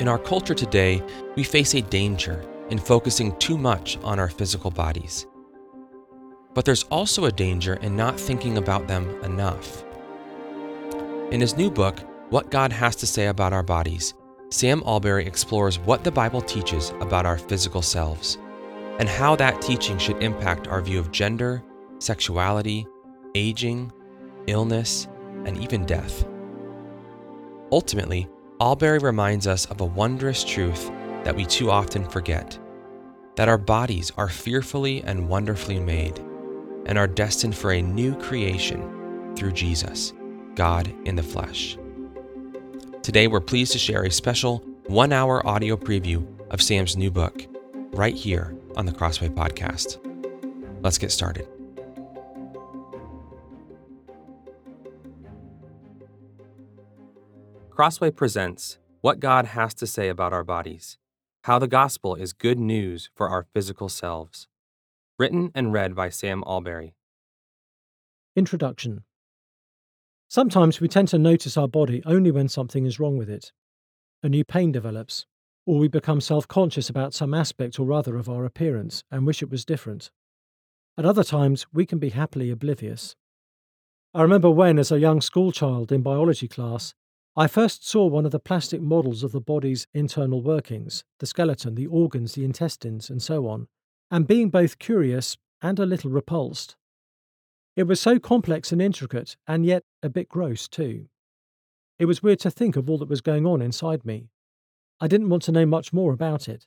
In our culture today, we face a danger in focusing too much on our physical bodies. But there's also a danger in not thinking about them enough. In his new book, What God Has to Say About Our Bodies, Sam Allberry explores what the Bible teaches about our physical selves and how that teaching should impact our view of gender, sexuality, aging, illness, and even death. Ultimately, Allberry reminds us of a wondrous truth that we too often forget that our bodies are fearfully and wonderfully made and are destined for a new creation through Jesus, God in the flesh. Today, we're pleased to share a special one hour audio preview of Sam's new book, right here on the Crossway Podcast. Let's get started. Crossway presents What God Has to Say About Our Bodies How the Gospel is Good News for Our Physical Selves. Written and read by Sam Allberry. Introduction Sometimes we tend to notice our body only when something is wrong with it. A new pain develops, or we become self conscious about some aspect or other of our appearance and wish it was different. At other times, we can be happily oblivious. I remember when, as a young schoolchild in biology class, I first saw one of the plastic models of the body's internal workings the skeleton, the organs, the intestines, and so on and being both curious and a little repulsed. It was so complex and intricate, and yet a bit gross too. It was weird to think of all that was going on inside me. I didn't want to know much more about it.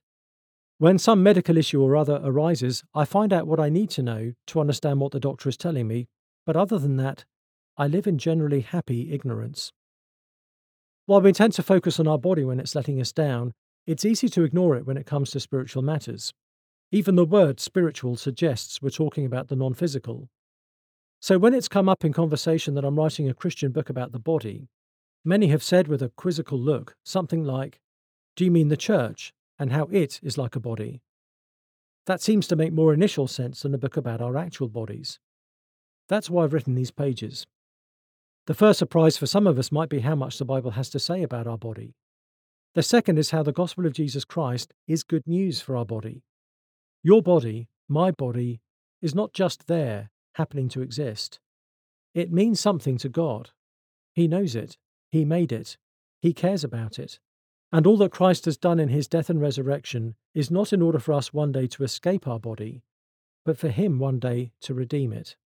When some medical issue or other arises, I find out what I need to know to understand what the doctor is telling me, but other than that, I live in generally happy ignorance. While we tend to focus on our body when it's letting us down, it's easy to ignore it when it comes to spiritual matters. Even the word spiritual suggests we're talking about the non physical, so when it's come up in conversation that I'm writing a Christian book about the body, many have said with a quizzical look something like, Do you mean the church and how it is like a body? That seems to make more initial sense than a book about our actual bodies. That's why I've written these pages. The first surprise for some of us might be how much the Bible has to say about our body. The second is how the gospel of Jesus Christ is good news for our body. Your body, my body, is not just there happening to exist. It means something to God. He knows it. He made it. He cares about it. And all that Christ has done in his death and resurrection is not in order for us one day to escape our body, but for him one day to redeem it.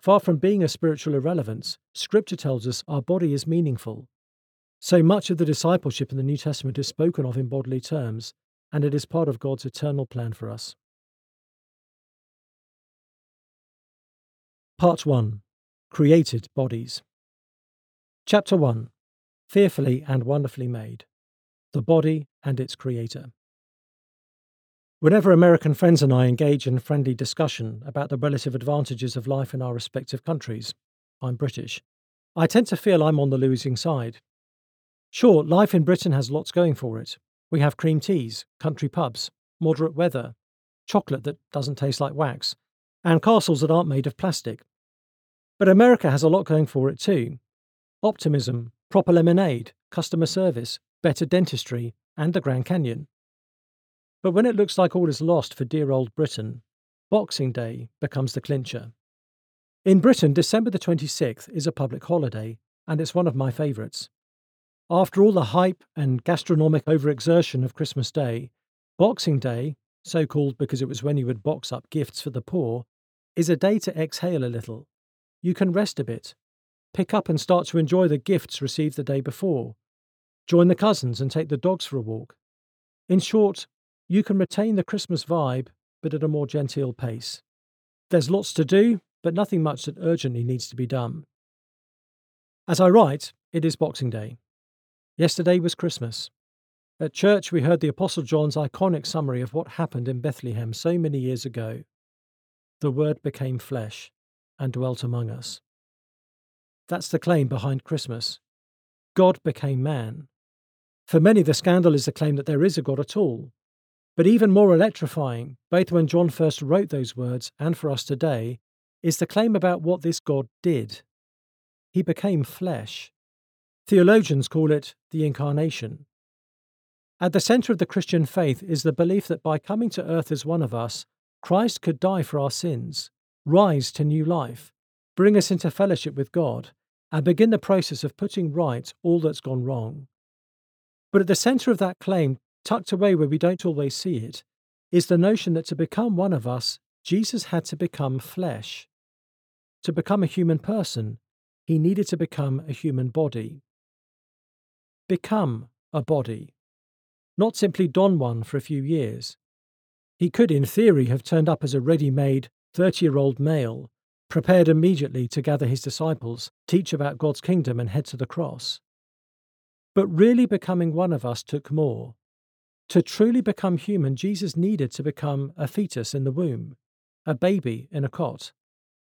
Far from being a spiritual irrelevance, Scripture tells us our body is meaningful. So much of the discipleship in the New Testament is spoken of in bodily terms, and it is part of God's eternal plan for us. Part 1 Created Bodies. Chapter 1 Fearfully and Wonderfully Made The Body and Its Creator. Whenever American friends and I engage in friendly discussion about the relative advantages of life in our respective countries, I'm British, I tend to feel I'm on the losing side. Sure, life in Britain has lots going for it. We have cream teas, country pubs, moderate weather, chocolate that doesn't taste like wax, and castles that aren't made of plastic. But America has a lot going for it too optimism, proper lemonade, customer service, better dentistry, and the Grand Canyon. But when it looks like all is lost for dear old Britain, Boxing Day becomes the clincher. In Britain, December the 26th is a public holiday, and it's one of my favourites. After all the hype and gastronomic overexertion of Christmas Day, Boxing Day, so called because it was when you would box up gifts for the poor, is a day to exhale a little. You can rest a bit, pick up and start to enjoy the gifts received the day before, join the cousins and take the dogs for a walk. In short, you can retain the Christmas vibe, but at a more genteel pace. There's lots to do, but nothing much that urgently needs to be done. As I write, it is Boxing Day. Yesterday was Christmas. At church, we heard the Apostle John's iconic summary of what happened in Bethlehem so many years ago. The Word became flesh and dwelt among us. That's the claim behind Christmas. God became man. For many, the scandal is the claim that there is a God at all. But even more electrifying, both when John first wrote those words and for us today, is the claim about what this God did. He became flesh. Theologians call it the incarnation. At the centre of the Christian faith is the belief that by coming to earth as one of us, Christ could die for our sins, rise to new life, bring us into fellowship with God, and begin the process of putting right all that's gone wrong. But at the centre of that claim, tucked away where we don't always see it, is the notion that to become one of us, Jesus had to become flesh. To become a human person, he needed to become a human body. Become a body, not simply don one for a few years. He could, in theory, have turned up as a ready made 30 year old male, prepared immediately to gather his disciples, teach about God's kingdom, and head to the cross. But really becoming one of us took more. To truly become human, Jesus needed to become a fetus in the womb, a baby in a cot,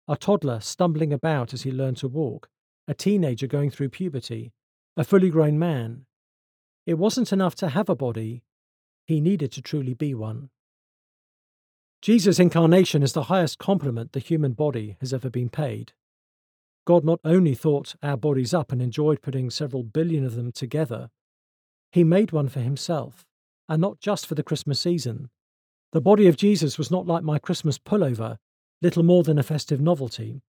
a toddler stumbling about as he learned to walk, a teenager going through puberty, a fully grown man. It wasn't enough to have a body, he needed to truly be one. Jesus' incarnation is the highest compliment the human body has ever been paid. God not only thought our bodies up and enjoyed putting several billion of them together, he made one for himself, and not just for the Christmas season. The body of Jesus was not like my Christmas pullover, little more than a festive novelty.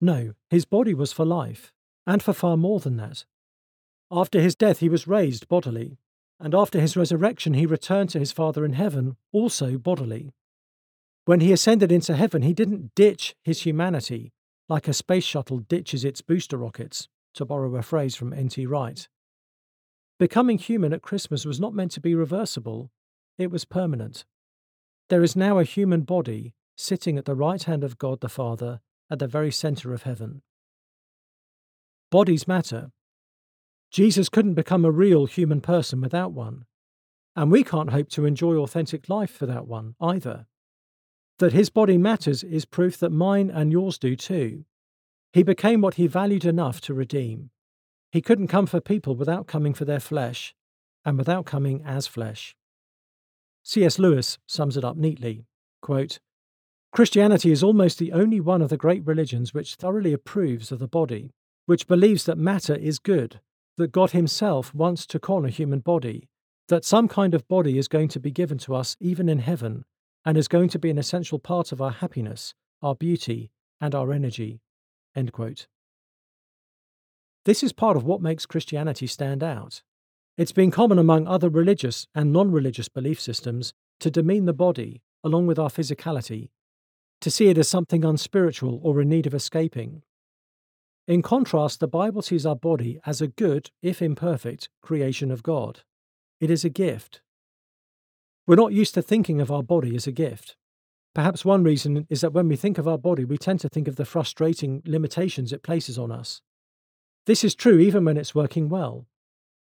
No, his body was for life, and for far more than that. After his death, he was raised bodily, and after his resurrection, he returned to his Father in heaven, also bodily. When he ascended into heaven, he didn't ditch his humanity like a space shuttle ditches its booster rockets, to borrow a phrase from N.T. Wright. Becoming human at Christmas was not meant to be reversible, it was permanent. There is now a human body sitting at the right hand of God the Father at the very centre of heaven. Bodies matter. Jesus couldn't become a real human person without one, and we can't hope to enjoy authentic life without one either. That his body matters is proof that mine and yours do too. He became what he valued enough to redeem. He couldn't come for people without coming for their flesh, and without coming as flesh. C.S. Lewis sums it up neatly quote, Christianity is almost the only one of the great religions which thoroughly approves of the body, which believes that matter is good, that God Himself once took on a human body, that some kind of body is going to be given to us even in heaven, and is going to be an essential part of our happiness, our beauty, and our energy. This is part of what makes Christianity stand out. It's been common among other religious and non religious belief systems to demean the body, along with our physicality, to see it as something unspiritual or in need of escaping. In contrast, the Bible sees our body as a good, if imperfect, creation of God. It is a gift, we're not used to thinking of our body as a gift. Perhaps one reason is that when we think of our body, we tend to think of the frustrating limitations it places on us. This is true even when it's working well.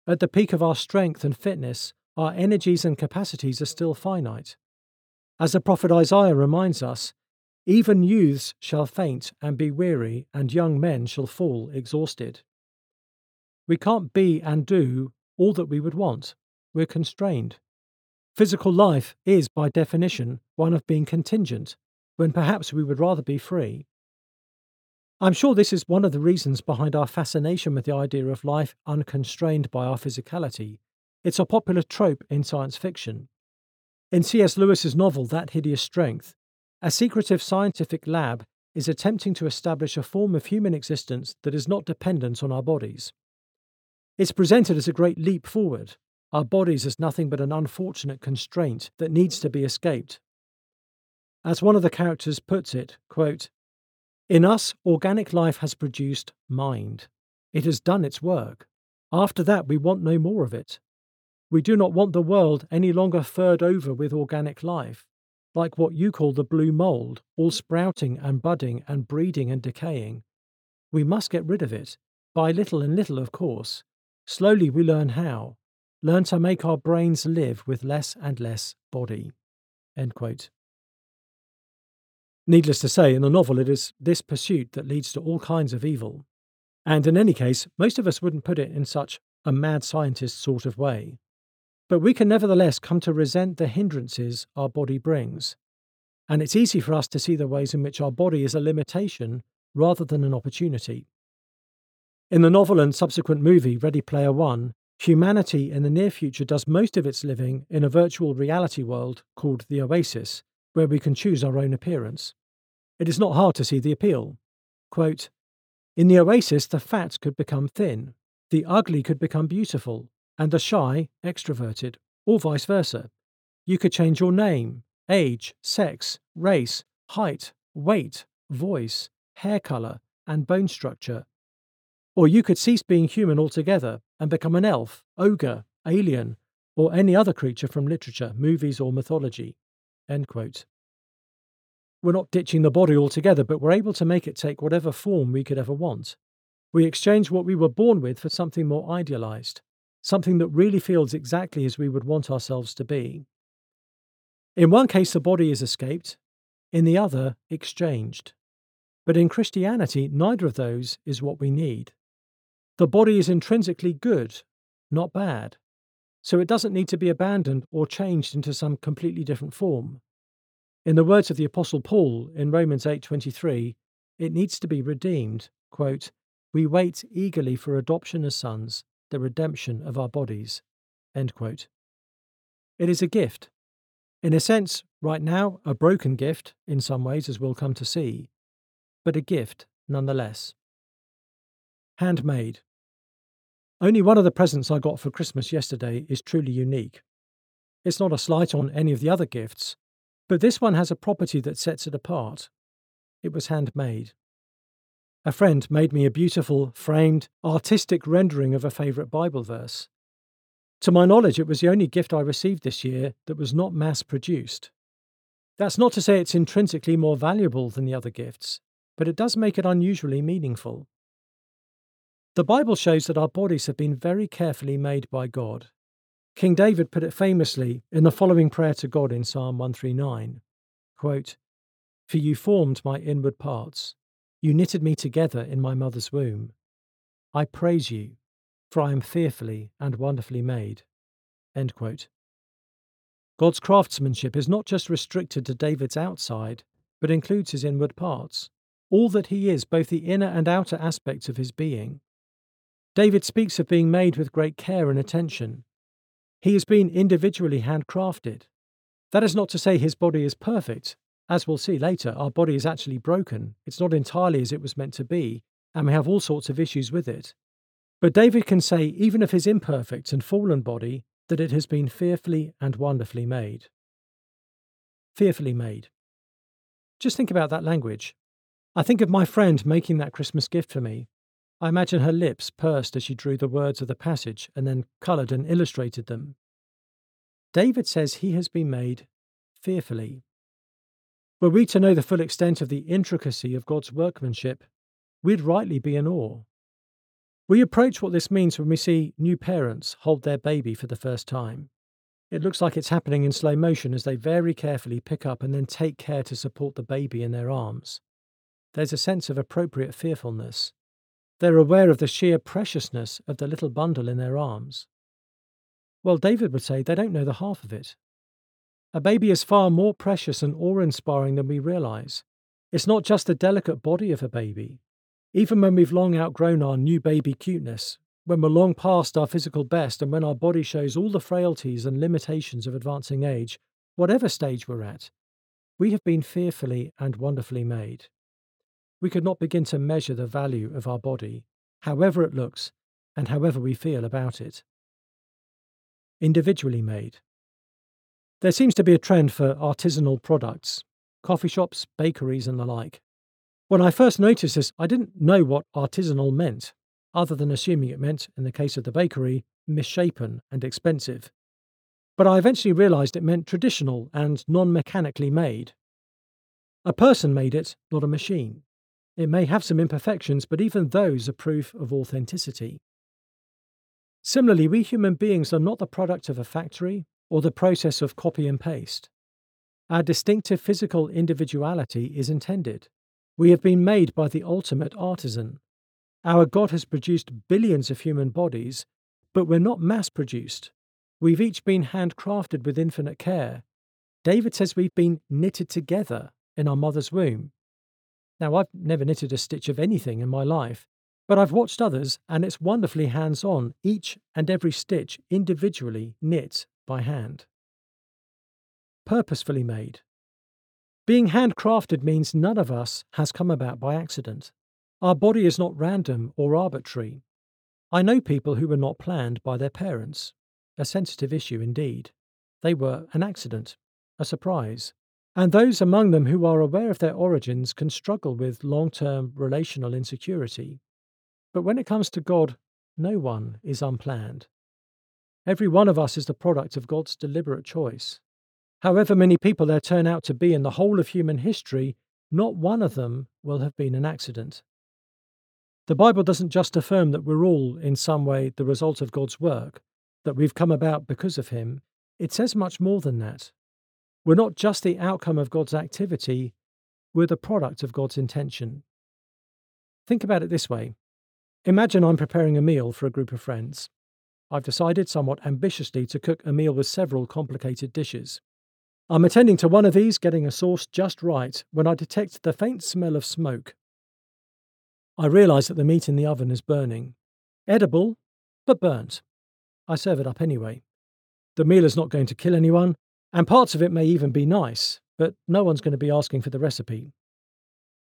At the peak of our strength and fitness, our energies and capacities are still finite. As the prophet Isaiah reminds us, even youths shall faint and be weary, and young men shall fall exhausted. We can't be and do all that we would want. We're constrained. Physical life is, by definition, one of being contingent, when perhaps we would rather be free. I'm sure this is one of the reasons behind our fascination with the idea of life unconstrained by our physicality. It's a popular trope in science fiction. In C.S. Lewis's novel That Hideous Strength, a secretive scientific lab is attempting to establish a form of human existence that is not dependent on our bodies. It's presented as a great leap forward, our bodies as nothing but an unfortunate constraint that needs to be escaped. As one of the characters puts it, quote, In us, organic life has produced mind. It has done its work. After that, we want no more of it. We do not want the world any longer furred over with organic life, like what you call the blue mould, all sprouting and budding and breeding and decaying. We must get rid of it, by little and little, of course. Slowly we learn how, learn to make our brains live with less and less body. Needless to say, in the novel, it is this pursuit that leads to all kinds of evil. And in any case, most of us wouldn't put it in such a mad scientist sort of way. But we can nevertheless come to resent the hindrances our body brings. And it's easy for us to see the ways in which our body is a limitation rather than an opportunity. In the novel and subsequent movie Ready Player One, Humanity in the near future does most of its living in a virtual reality world called the Oasis, where we can choose our own appearance. It is not hard to see the appeal. Quote, in the Oasis, the fat could become thin, the ugly could become beautiful, and the shy extroverted, or vice versa. You could change your name, age, sex, race, height, weight, voice, hair colour, and bone structure. Or you could cease being human altogether and become an elf, ogre, alien, or any other creature from literature, movies, or mythology. We're not ditching the body altogether, but we're able to make it take whatever form we could ever want. We exchange what we were born with for something more idealized, something that really feels exactly as we would want ourselves to be. In one case, the body is escaped, in the other, exchanged. But in Christianity, neither of those is what we need. The body is intrinsically good, not bad, so it doesn't need to be abandoned or changed into some completely different form. In the words of the apostle Paul in Romans 8:23, it needs to be redeemed, quote, "We wait eagerly for adoption as sons, the redemption of our bodies." End quote. It is a gift. In a sense, right now, a broken gift in some ways as we'll come to see, but a gift nonetheless. Handmade. Only one of the presents I got for Christmas yesterday is truly unique. It's not a slight on any of the other gifts, but this one has a property that sets it apart. It was handmade. A friend made me a beautiful, framed, artistic rendering of a favourite Bible verse. To my knowledge, it was the only gift I received this year that was not mass produced. That's not to say it's intrinsically more valuable than the other gifts, but it does make it unusually meaningful. The Bible shows that our bodies have been very carefully made by God. King David put it famously in the following prayer to God in Psalm 139 quote, For you formed my inward parts, you knitted me together in my mother's womb. I praise you, for I am fearfully and wonderfully made. God's craftsmanship is not just restricted to David's outside, but includes his inward parts, all that he is, both the inner and outer aspects of his being. David speaks of being made with great care and attention. He has been individually handcrafted. That is not to say his body is perfect. As we'll see later, our body is actually broken. It's not entirely as it was meant to be, and we have all sorts of issues with it. But David can say, even of his imperfect and fallen body, that it has been fearfully and wonderfully made. Fearfully made. Just think about that language. I think of my friend making that Christmas gift for me. I imagine her lips pursed as she drew the words of the passage and then coloured and illustrated them. David says he has been made fearfully. Were we to know the full extent of the intricacy of God's workmanship, we'd rightly be in awe. We approach what this means when we see new parents hold their baby for the first time. It looks like it's happening in slow motion as they very carefully pick up and then take care to support the baby in their arms. There's a sense of appropriate fearfulness. They're aware of the sheer preciousness of the little bundle in their arms. Well, David would say they don't know the half of it. A baby is far more precious and awe inspiring than we realize. It's not just the delicate body of a baby, even when we've long outgrown our new baby cuteness, when we're long past our physical best, and when our body shows all the frailties and limitations of advancing age, whatever stage we're at, we have been fearfully and wonderfully made. We could not begin to measure the value of our body, however it looks, and however we feel about it. Individually made. There seems to be a trend for artisanal products, coffee shops, bakeries, and the like. When I first noticed this, I didn't know what artisanal meant, other than assuming it meant, in the case of the bakery, misshapen and expensive. But I eventually realised it meant traditional and non mechanically made. A person made it, not a machine. It may have some imperfections, but even those are proof of authenticity. Similarly, we human beings are not the product of a factory or the process of copy and paste. Our distinctive physical individuality is intended. We have been made by the ultimate artisan. Our God has produced billions of human bodies, but we're not mass produced. We've each been handcrafted with infinite care. David says we've been knitted together in our mother's womb. Now, I've never knitted a stitch of anything in my life, But I've watched others, and it's wonderfully hands on, each and every stitch individually knit by hand. Purposefully made. Being handcrafted means none of us has come about by accident. Our body is not random or arbitrary. I know people who were not planned by their parents. A sensitive issue indeed. They were an accident, a surprise. And those among them who are aware of their origins can struggle with long term relational insecurity but when it comes to God, no one is unplanned. Every one of us is the product of God's deliberate choice. However many people there turn out to be in the whole of human history, not one of them will have been an accident. The Bible doesn't just affirm that we're all, in some way, the result of God's work, that we've come about because of Him. It says much more than that. We're not just the outcome of God's activity, we're the product of God's intention. Think about it this way Imagine I'm preparing a meal for a group of friends. I've decided somewhat ambitiously to cook a meal with several complicated dishes. I'm attending to one of these, getting a sauce just right, when I detect the faint smell of smoke. I realise that the meat in the oven is burning. Edible, but burnt. I serve it up anyway. The meal is not going to kill anyone, and parts of it may even be nice, but no one's going to be asking for the recipe.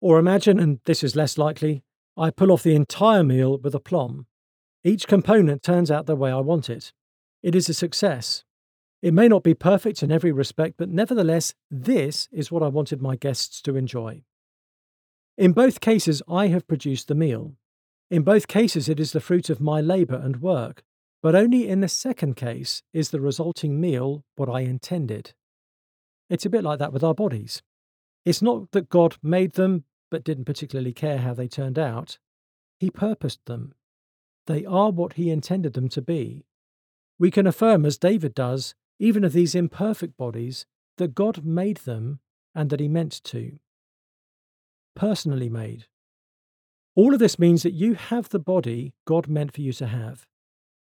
Or imagine, and this is less likely, I pull off the entire meal with aplomb. Each component turns out the way I want it. It is a success. It may not be perfect in every respect, but nevertheless, this is what I wanted my guests to enjoy. In both cases, I have produced the meal. In both cases, it is the fruit of my labour and work, but only in the second case is the resulting meal what I intended. It's a bit like that with our bodies. It's not that God made them, but didn't particularly care how they turned out. He purposed them. They are what he intended them to be. We can affirm, as David does, even of these imperfect bodies, that God made them and that he meant to. Personally made. All of this means that you have the body God meant for you to have,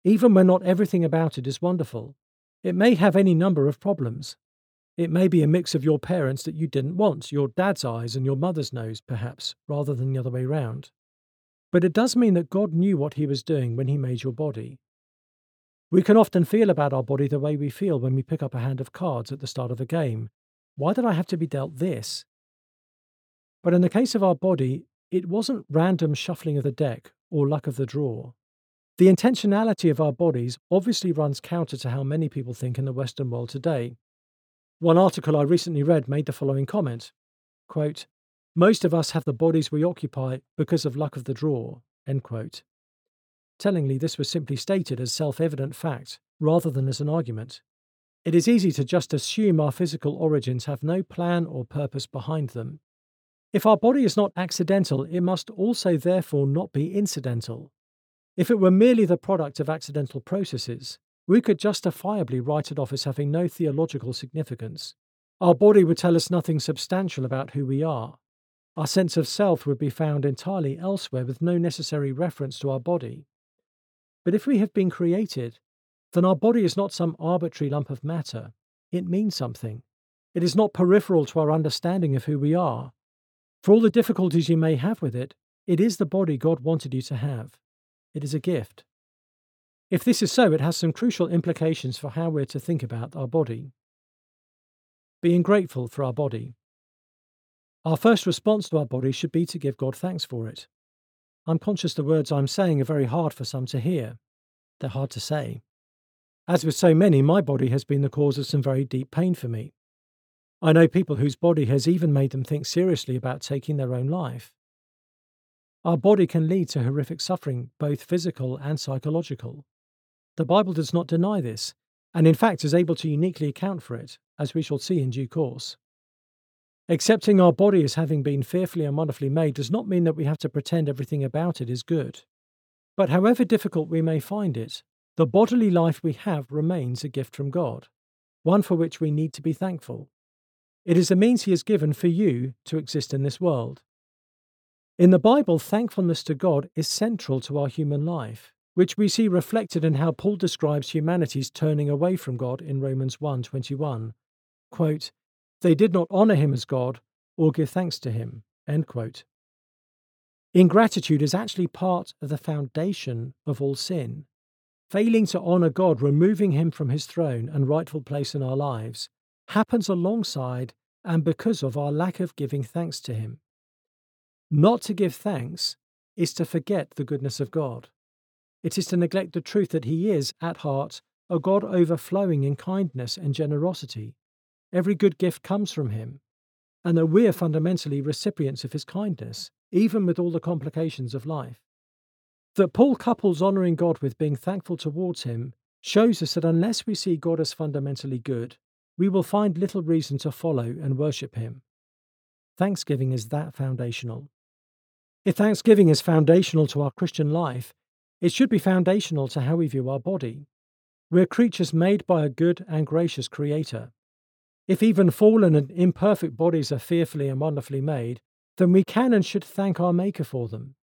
even when not everything about it is wonderful. It may have any number of problems. It may be a mix of your parents that you didn't want, your dad's eyes and your mother's nose, perhaps, rather than the other way round. But it does mean that God knew what He was doing when He made your body. We can often feel about our body the way we feel when we pick up a hand of cards at the start of a game. Why did I have to be dealt this? But in the case of our body, it wasn't random shuffling of the deck or luck of the draw. The intentionality of our bodies obviously runs counter to how many people think in the Western world today. One article I recently read made the following comment quote, Most of us have the bodies we occupy because of luck of the draw. End quote. Tellingly, this was simply stated as self evident fact rather than as an argument. It is easy to just assume our physical origins have no plan or purpose behind them. If our body is not accidental, it must also therefore not be incidental. If it were merely the product of accidental processes, we could justifiably write it off as having no theological significance. Our body would tell us nothing substantial about who we are. Our sense of self would be found entirely elsewhere with no necessary reference to our body. But if we have been created, then our body is not some arbitrary lump of matter. It means something. It is not peripheral to our understanding of who we are. For all the difficulties you may have with it, it is the body God wanted you to have. It is a gift. If this is so, it has some crucial implications for how we're to think about our body. Being grateful for our body. Our first response to our body should be to give God thanks for it. I'm conscious the words I'm saying are very hard for some to hear. They're hard to say. As with so many, my body has been the cause of some very deep pain for me. I know people whose body has even made them think seriously about taking their own life. Our body can lead to horrific suffering, both physical and psychological. The Bible does not deny this, and in fact is able to uniquely account for it, as we shall see in due course. Accepting our body as having been fearfully and wonderfully made does not mean that we have to pretend everything about it is good. But however difficult we may find it, the bodily life we have remains a gift from God, one for which we need to be thankful. It is a means He has given for you to exist in this world. In the Bible, thankfulness to God is central to our human life which we see reflected in how Paul describes humanity's turning away from God in Romans 1:21. Quote, they did not honor him as God or give thanks to him. End quote. Ingratitude is actually part of the foundation of all sin. Failing to honour God, removing him from his throne and rightful place in our lives, happens alongside and because of our lack of giving thanks to him. Not to give thanks is to forget the goodness of God. It is to neglect the truth that he is, at heart, a God overflowing in kindness and generosity. Every good gift comes from him, and that we are fundamentally recipients of his kindness, even with all the complications of life. That Paul couples honouring God with being thankful towards him shows us that unless we see God as fundamentally good, we will find little reason to follow and worship him. Thanksgiving is that foundational. If thanksgiving is foundational to our Christian life, it should be foundational to how we view our body. We're creatures made by a good and gracious Creator. If even fallen and imperfect bodies are fearfully and wonderfully made, then we can and should thank our Maker for them.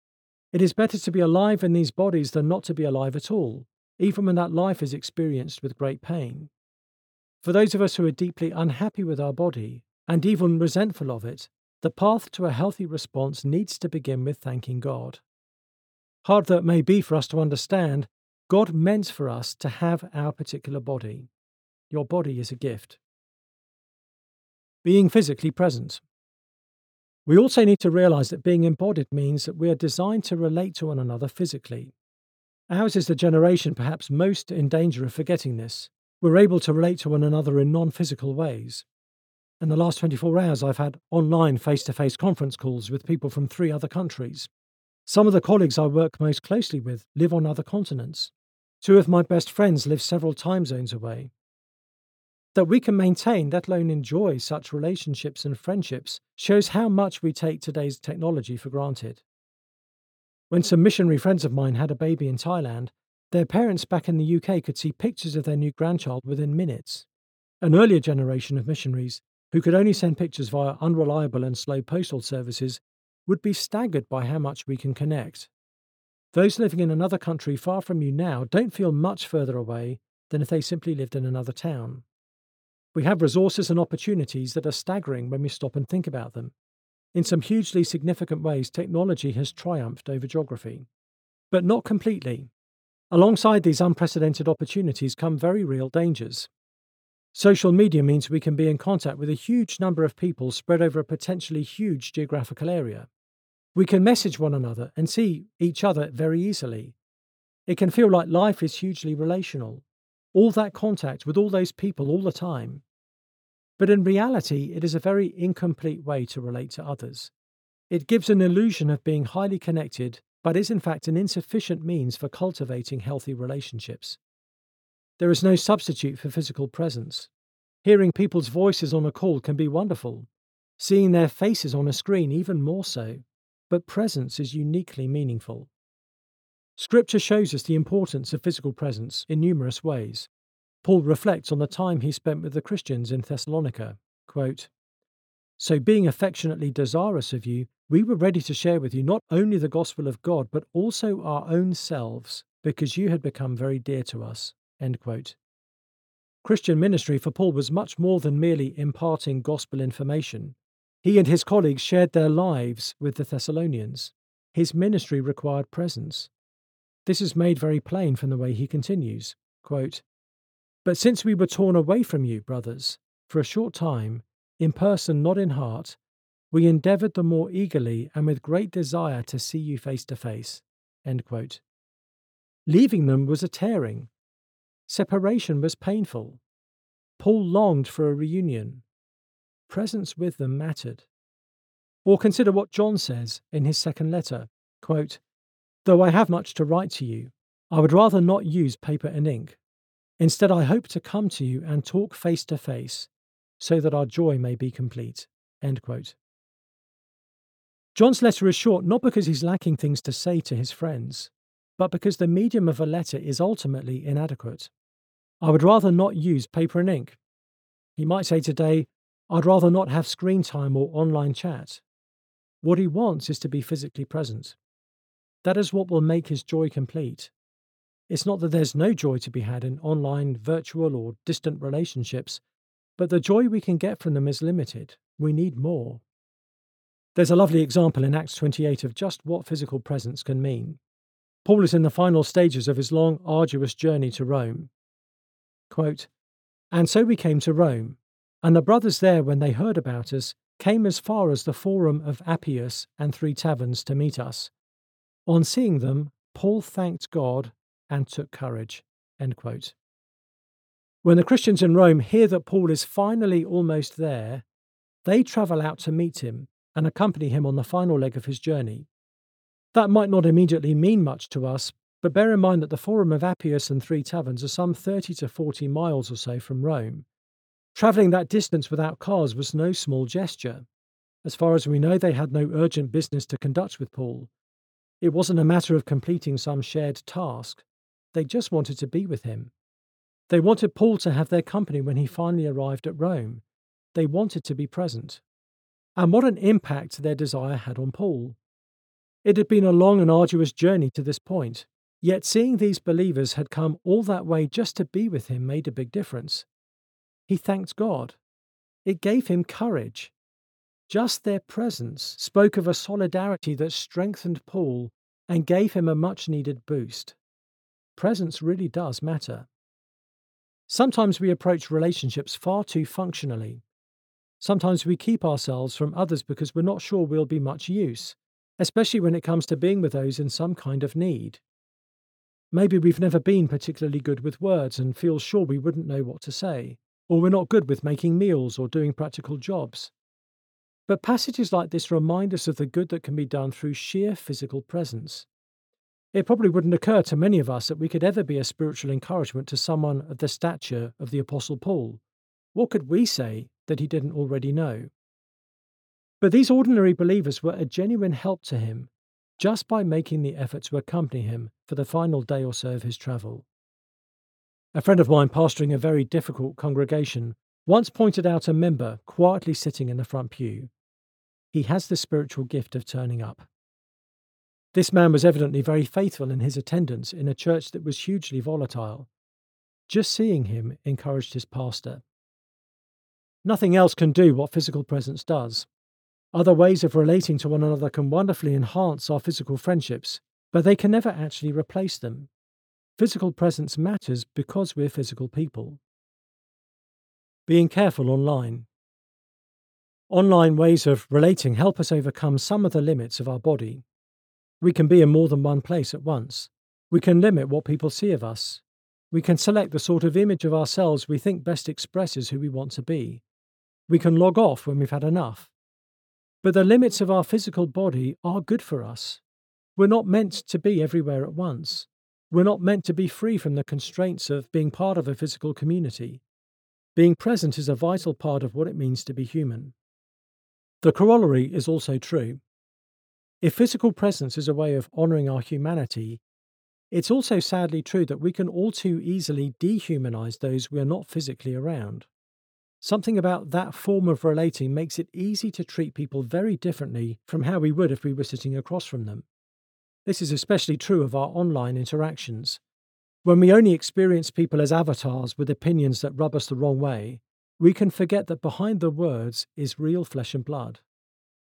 It is better to be alive in these bodies than not to be alive at all, even when that life is experienced with great pain. For those of us who are deeply unhappy with our body, and even resentful of it, the path to a healthy response needs to begin with thanking God. Hard though it may be for us to understand, God meant for us to have our particular body. Your body is a gift. Being physically present. We also need to realize that being embodied means that we are designed to relate to one another physically. Ours is the generation perhaps most in danger of forgetting this. We're able to relate to one another in non physical ways. In the last 24 hours, I've had online face to face conference calls with people from three other countries. Some of the colleagues I work most closely with live on other continents. Two of my best friends live several time zones away that we can maintain, let alone enjoy, such relationships and friendships shows how much we take today's technology for granted. When some missionary friends of mine had a baby in Thailand, their parents back in the UK could see pictures of their new grandchild within minutes. An earlier generation of missionaries, who could only send pictures via unreliable and slow postal services, would be staggered by how much we can connect. Those living in another country far from you now don't feel much further away than if they simply lived in another town. We have resources and opportunities that are staggering when we stop and think about them. In some hugely significant ways, technology has triumphed over geography. But not completely. Alongside these unprecedented opportunities come very real dangers. Social media means we can be in contact with a huge number of people spread over a potentially huge geographical area. We can message one another and see each other very easily. It can feel like life is hugely relational, all that contact with all those people all the time. But in reality, it is a very incomplete way to relate to others. It gives an illusion of being highly connected, but is in fact an insufficient means for cultivating healthy relationships. There is no substitute for physical presence. Hearing people's voices on a call can be wonderful, seeing their faces on a screen even more so, but presence is uniquely meaningful. Scripture shows us the importance of physical presence in numerous ways. Paul reflects on the time he spent with the Christians in Thessalonica. Quote, so, being affectionately desirous of you, we were ready to share with you not only the gospel of God, but also our own selves, because you had become very dear to us. Christian ministry for Paul was much more than merely imparting gospel information. He and his colleagues shared their lives with the Thessalonians. His ministry required presence. This is made very plain from the way he continues. Quote, but since we were torn away from you, brothers, for a short time, in person, not in heart, we endeavoured the more eagerly and with great desire to see you face to face. Leaving them was a tearing. Separation was painful. Paul longed for a reunion. Presence with them mattered. Or consider what John says in his second letter quote, Though I have much to write to you, I would rather not use paper and ink. Instead, I hope to come to you and talk face to face so that our joy may be complete. John's letter is short not because he's lacking things to say to his friends, but because the medium of a letter is ultimately inadequate. I would rather not use paper and ink. He might say today, I'd rather not have screen time or online chat. What he wants is to be physically present. That is what will make his joy complete. It's not that there's no joy to be had in online, virtual, or distant relationships, but the joy we can get from them is limited. We need more. There's a lovely example in Acts 28 of just what physical presence can mean. Paul is in the final stages of his long, arduous journey to Rome. Quote, and so we came to Rome, and the brothers there, when they heard about us, came as far as the forum of Appius and Three Taverns to meet us. On seeing them, Paul thanked God and took courage. When the Christians in Rome hear that Paul is finally almost there, they travel out to meet him and accompany him on the final leg of his journey. That might not immediately mean much to us, but bear in mind that the Forum of Appius and Three Taverns are some 30 to 40 miles or so from Rome. Travelling that distance without cars was no small gesture. As far as we know, they had no urgent business to conduct with Paul. It wasn't a matter of completing some shared task. They just wanted to be with him. They wanted Paul to have their company when he finally arrived at Rome. They wanted to be present. And what an impact their desire had on Paul. It had been a long and arduous journey to this point, Yet seeing these believers had come all that way just to be with him made a big difference. He thanked God. It gave him courage. Just their presence spoke of a solidarity that strengthened Paul and gave him a much needed boost. Presence really does matter. Sometimes we approach relationships far too functionally. Sometimes we keep ourselves from others because we're not sure we'll be much use, especially when it comes to being with those in some kind of need. Maybe we've never been particularly good with words and feel sure we wouldn't know what to say, or we're not good with making meals or doing practical jobs. But passages like this remind us of the good that can be done through sheer physical presence. It probably wouldn't occur to many of us that we could ever be a spiritual encouragement to someone of the stature of the Apostle Paul. What could we say that he didn't already know? But these ordinary believers were a genuine help to him just by making the effort to accompany him for the final day or so of his travel. A friend of mine pastoring a very difficult congregation once pointed out a member quietly sitting in the front pew. He has the spiritual gift of turning up. This man was evidently very faithful in his attendance in a church that was hugely volatile. Just seeing him encouraged his pastor. Nothing else can do what physical presence does. Other ways of relating to one another can wonderfully enhance our physical friendships, but they can never actually replace them. Physical presence matters because we're physical people. Being careful online. Online ways of relating help us overcome some of the limits of our body. We can be in more than one place at once. We can limit what people see of us. We can select the sort of image of ourselves we think best expresses who we want to be. We can log off when we've had enough. But the limits of our physical body are good for us. We're not meant to be everywhere at once. We're not meant to be free from the constraints of being part of a physical community. Being present is a vital part of what it means to be human. The corollary is also true. If physical presence is a way of honouring our humanity, it's also sadly true that we can all too easily dehumanise those we are not physically around. Something about that form of relating makes it easy to treat people very differently from how we would if we were sitting across from them. This is especially true of our online interactions. When we only experience people as avatars with opinions that rub us the wrong way, we can forget that behind the words is real flesh and blood.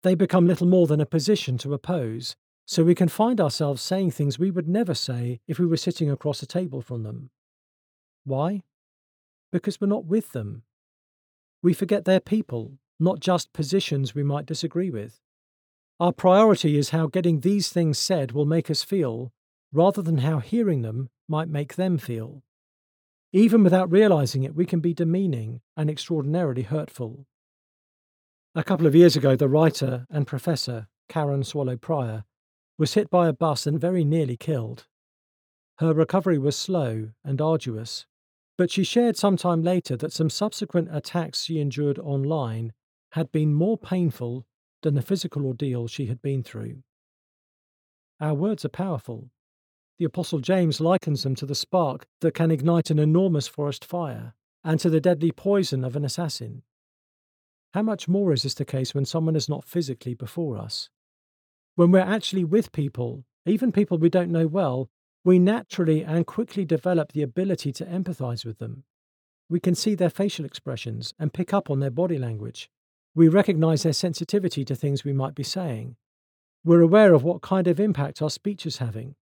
They become little more than a position to oppose, so we can find ourselves saying things we would never say if we were sitting across a table from them. Why? Because we're not with them, we forget they're people, not just positions we might disagree with. Our priority is how getting these things said will make us feel, rather than how hearing them might make them feel. Even without realizing it, we can be demeaning and extraordinarily hurtful. A couple of years ago, the writer and professor, Karen Swallow Prior, was hit by a bus and very nearly killed. Her recovery was slow and arduous, but she shared some time later that some subsequent attacks she endured online had been more painful than the physical ordeal she had been through. Our words are powerful. The Apostle James likens them to the spark that can ignite an enormous forest fire and to the deadly poison of an assassin. How much more is this the case when someone is not physically before us? When we're actually with people, even people we don't know well, we naturally and quickly develop the ability to empathize with them. We can see their facial expressions and pick up on their body language. We recognize their sensitivity to things we might be saying. We're aware of what kind of impact our speech is having.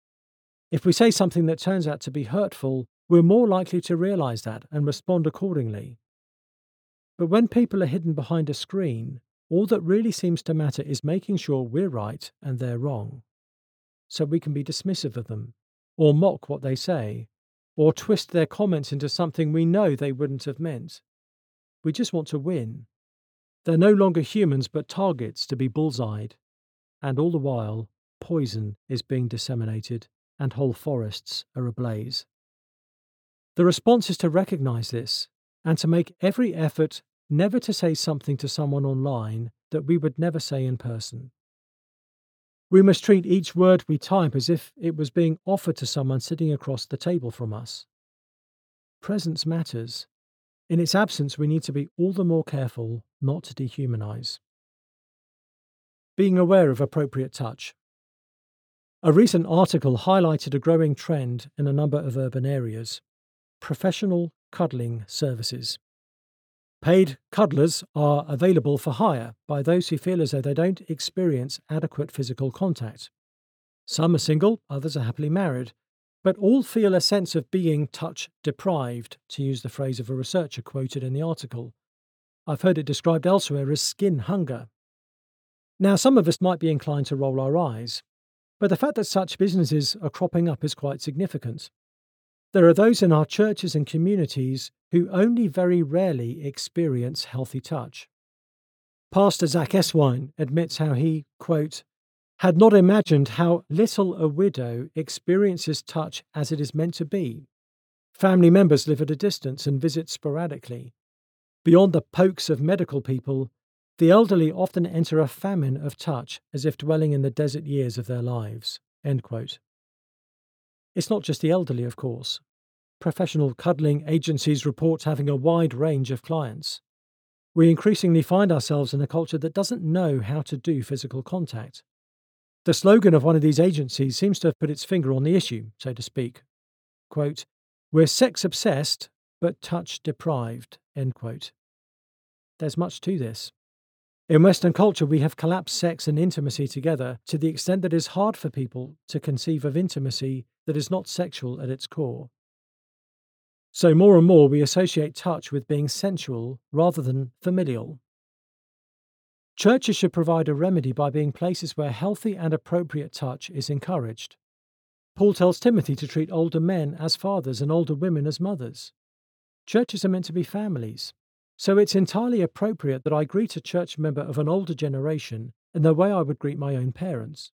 If we say something that turns out to be hurtful, we're more likely to realize that and respond accordingly. But when people are hidden behind a screen, all that really seems to matter is making sure we're right and they're wrong. So we can be dismissive of them, or mock what they say, or twist their comments into something we know they wouldn't have meant. We just want to win. They're no longer humans but targets to be bullseyed. And all the while, poison is being disseminated and whole forests are ablaze. The response is to recognize this and to make every effort never to say something to someone online that we would never say in person. We must treat each word we type as if it was being offered to someone sitting across the table from us. Presence matters. In its absence, we need to be all the more careful not to dehumanize. Being aware of appropriate touch. A recent article highlighted a growing trend in a number of urban areas professional cuddling services. Paid cuddlers are available for hire by those who feel as though they don't experience adequate physical contact. Some are single, others are happily married, but all feel a sense of being touch deprived, to use the phrase of a researcher quoted in the article. I've heard it described elsewhere as skin hunger. Now, some of us might be inclined to roll our eyes, but the fact that such businesses are cropping up is quite significant. There are those in our churches and communities who only very rarely experience healthy touch. Pastor Zach Eswine admits how he, quote, had not imagined how little a widow experiences touch as it is meant to be. Family members live at a distance and visit sporadically. Beyond the pokes of medical people, the elderly often enter a famine of touch as if dwelling in the desert years of their lives. End quote. It's not just the elderly, of course. Professional cuddling agencies report having a wide range of clients. We increasingly find ourselves in a culture that doesn't know how to do physical contact. The slogan of one of these agencies seems to have put its finger on the issue, so to speak. Quote, We're sex obsessed, but touch deprived. End quote. There's much to this. In Western culture, we have collapsed sex and intimacy together to the extent that it is hard for people to conceive of intimacy that is not sexual at its core. So, more and more, we associate touch with being sensual rather than familial. Churches should provide a remedy by being places where healthy and appropriate touch is encouraged. Paul tells Timothy to treat older men as fathers and older women as mothers. Churches are meant to be families, so it's entirely appropriate that I greet a church member of an older generation in the way I would greet my own parents.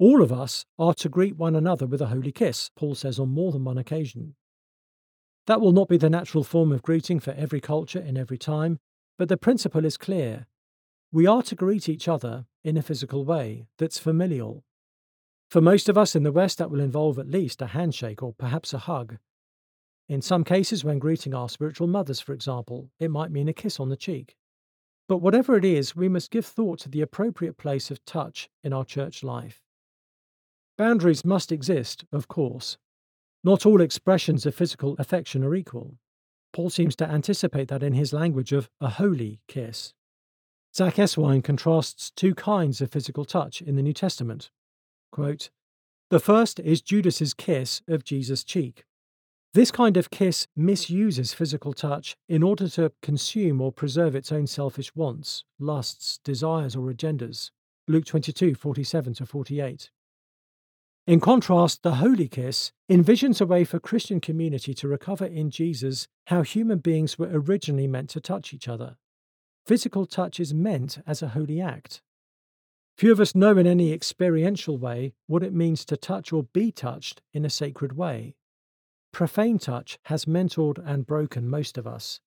All of us are to greet one another with a holy kiss, Paul says on more than one occasion. That will not be the natural form of greeting for every culture in every time, but the principle is clear. We are to greet each other in a physical way that's familial. For most of us in the West, that will involve at least a handshake or perhaps a hug. In some cases, when greeting our spiritual mothers, for example, it might mean a kiss on the cheek. But whatever it is, we must give thought to the appropriate place of touch in our church life. Boundaries must exist, of course. Not all expressions of physical affection are equal. Paul seems to anticipate that in his language of a holy kiss. Zach Eswine contrasts two kinds of physical touch in the New Testament. Quote, the first is Judas's kiss of Jesus' cheek. This kind of kiss misuses physical touch in order to consume or preserve its own selfish wants, lusts, desires, or agendas. Luke 22 47 to 48. In contrast, the holy kiss envisions a way for Christian community to recover in Jesus how human beings were originally meant to touch each other. Physical touch is meant as a holy act. Few of us know in any experiential way what it means to touch or be touched in a sacred way. Profane touch has mentored and broken most of us.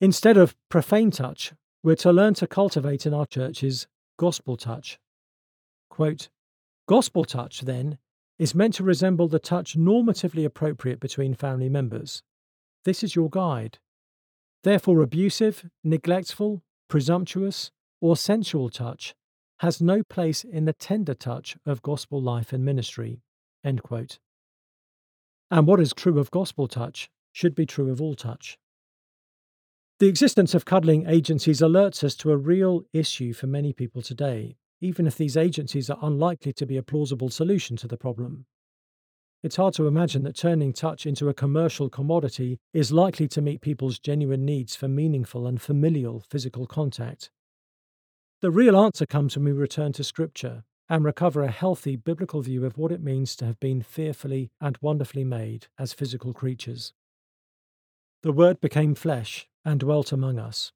Instead of profane touch, we're to learn to cultivate in our churches gospel touch. Quote, gospel touch, then, is meant to resemble the touch normatively appropriate between family members. This is your guide. Therefore, abusive, neglectful, presumptuous, or sensual touch has no place in the tender touch of gospel life and ministry. And what is true of gospel touch should be true of all touch. The existence of cuddling agencies alerts us to a real issue for many people today, even if these agencies are unlikely to be a plausible solution to the problem. It's hard to imagine that turning touch into a commercial commodity is likely to meet people's genuine needs for meaningful and familial physical contact. The real answer comes when we return to Scripture and recover a healthy biblical view of what it means to have been fearfully and wonderfully made as physical creatures. The Word became flesh and dwelt among us.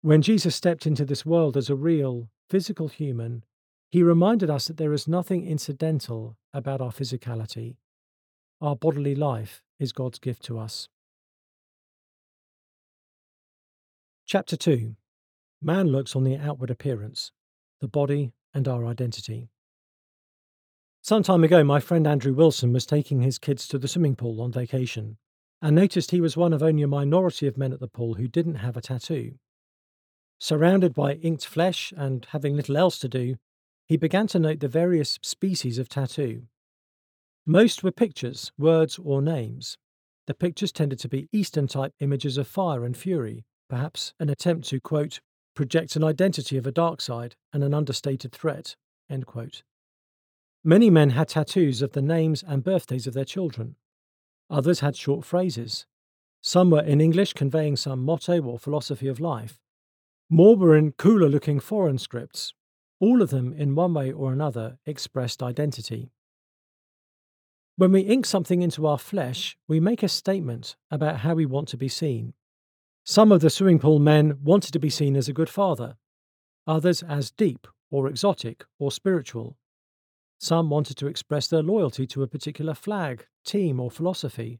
When Jesus stepped into this world as a real, physical human, he reminded us that there is nothing incidental about our physicality. Our bodily life is God's gift to us. Chapter 2 Man looks on the outward appearance, the body, and our identity. Some time ago, my friend Andrew Wilson was taking his kids to the swimming pool on vacation and noticed he was one of only a minority of men at the pool who didn't have a tattoo. Surrounded by inked flesh and having little else to do, he began to note the various species of tattoo. Most were pictures, words, or names. The pictures tended to be Eastern type images of fire and fury, perhaps an attempt to, quote, project an identity of a dark side and an understated threat, end quote. Many men had tattoos of the names and birthdays of their children, Others had short phrases. Some were in English conveying some motto or philosophy of life. More were in cooler looking foreign scripts. All of them, in one way or another, expressed identity. When we ink something into our flesh, we make a statement about how we want to be seen. Some of the swimming pool men wanted to be seen as a good father, others as deep or exotic or spiritual, some wanted to express their loyalty to a particular flag, team, or philosophy.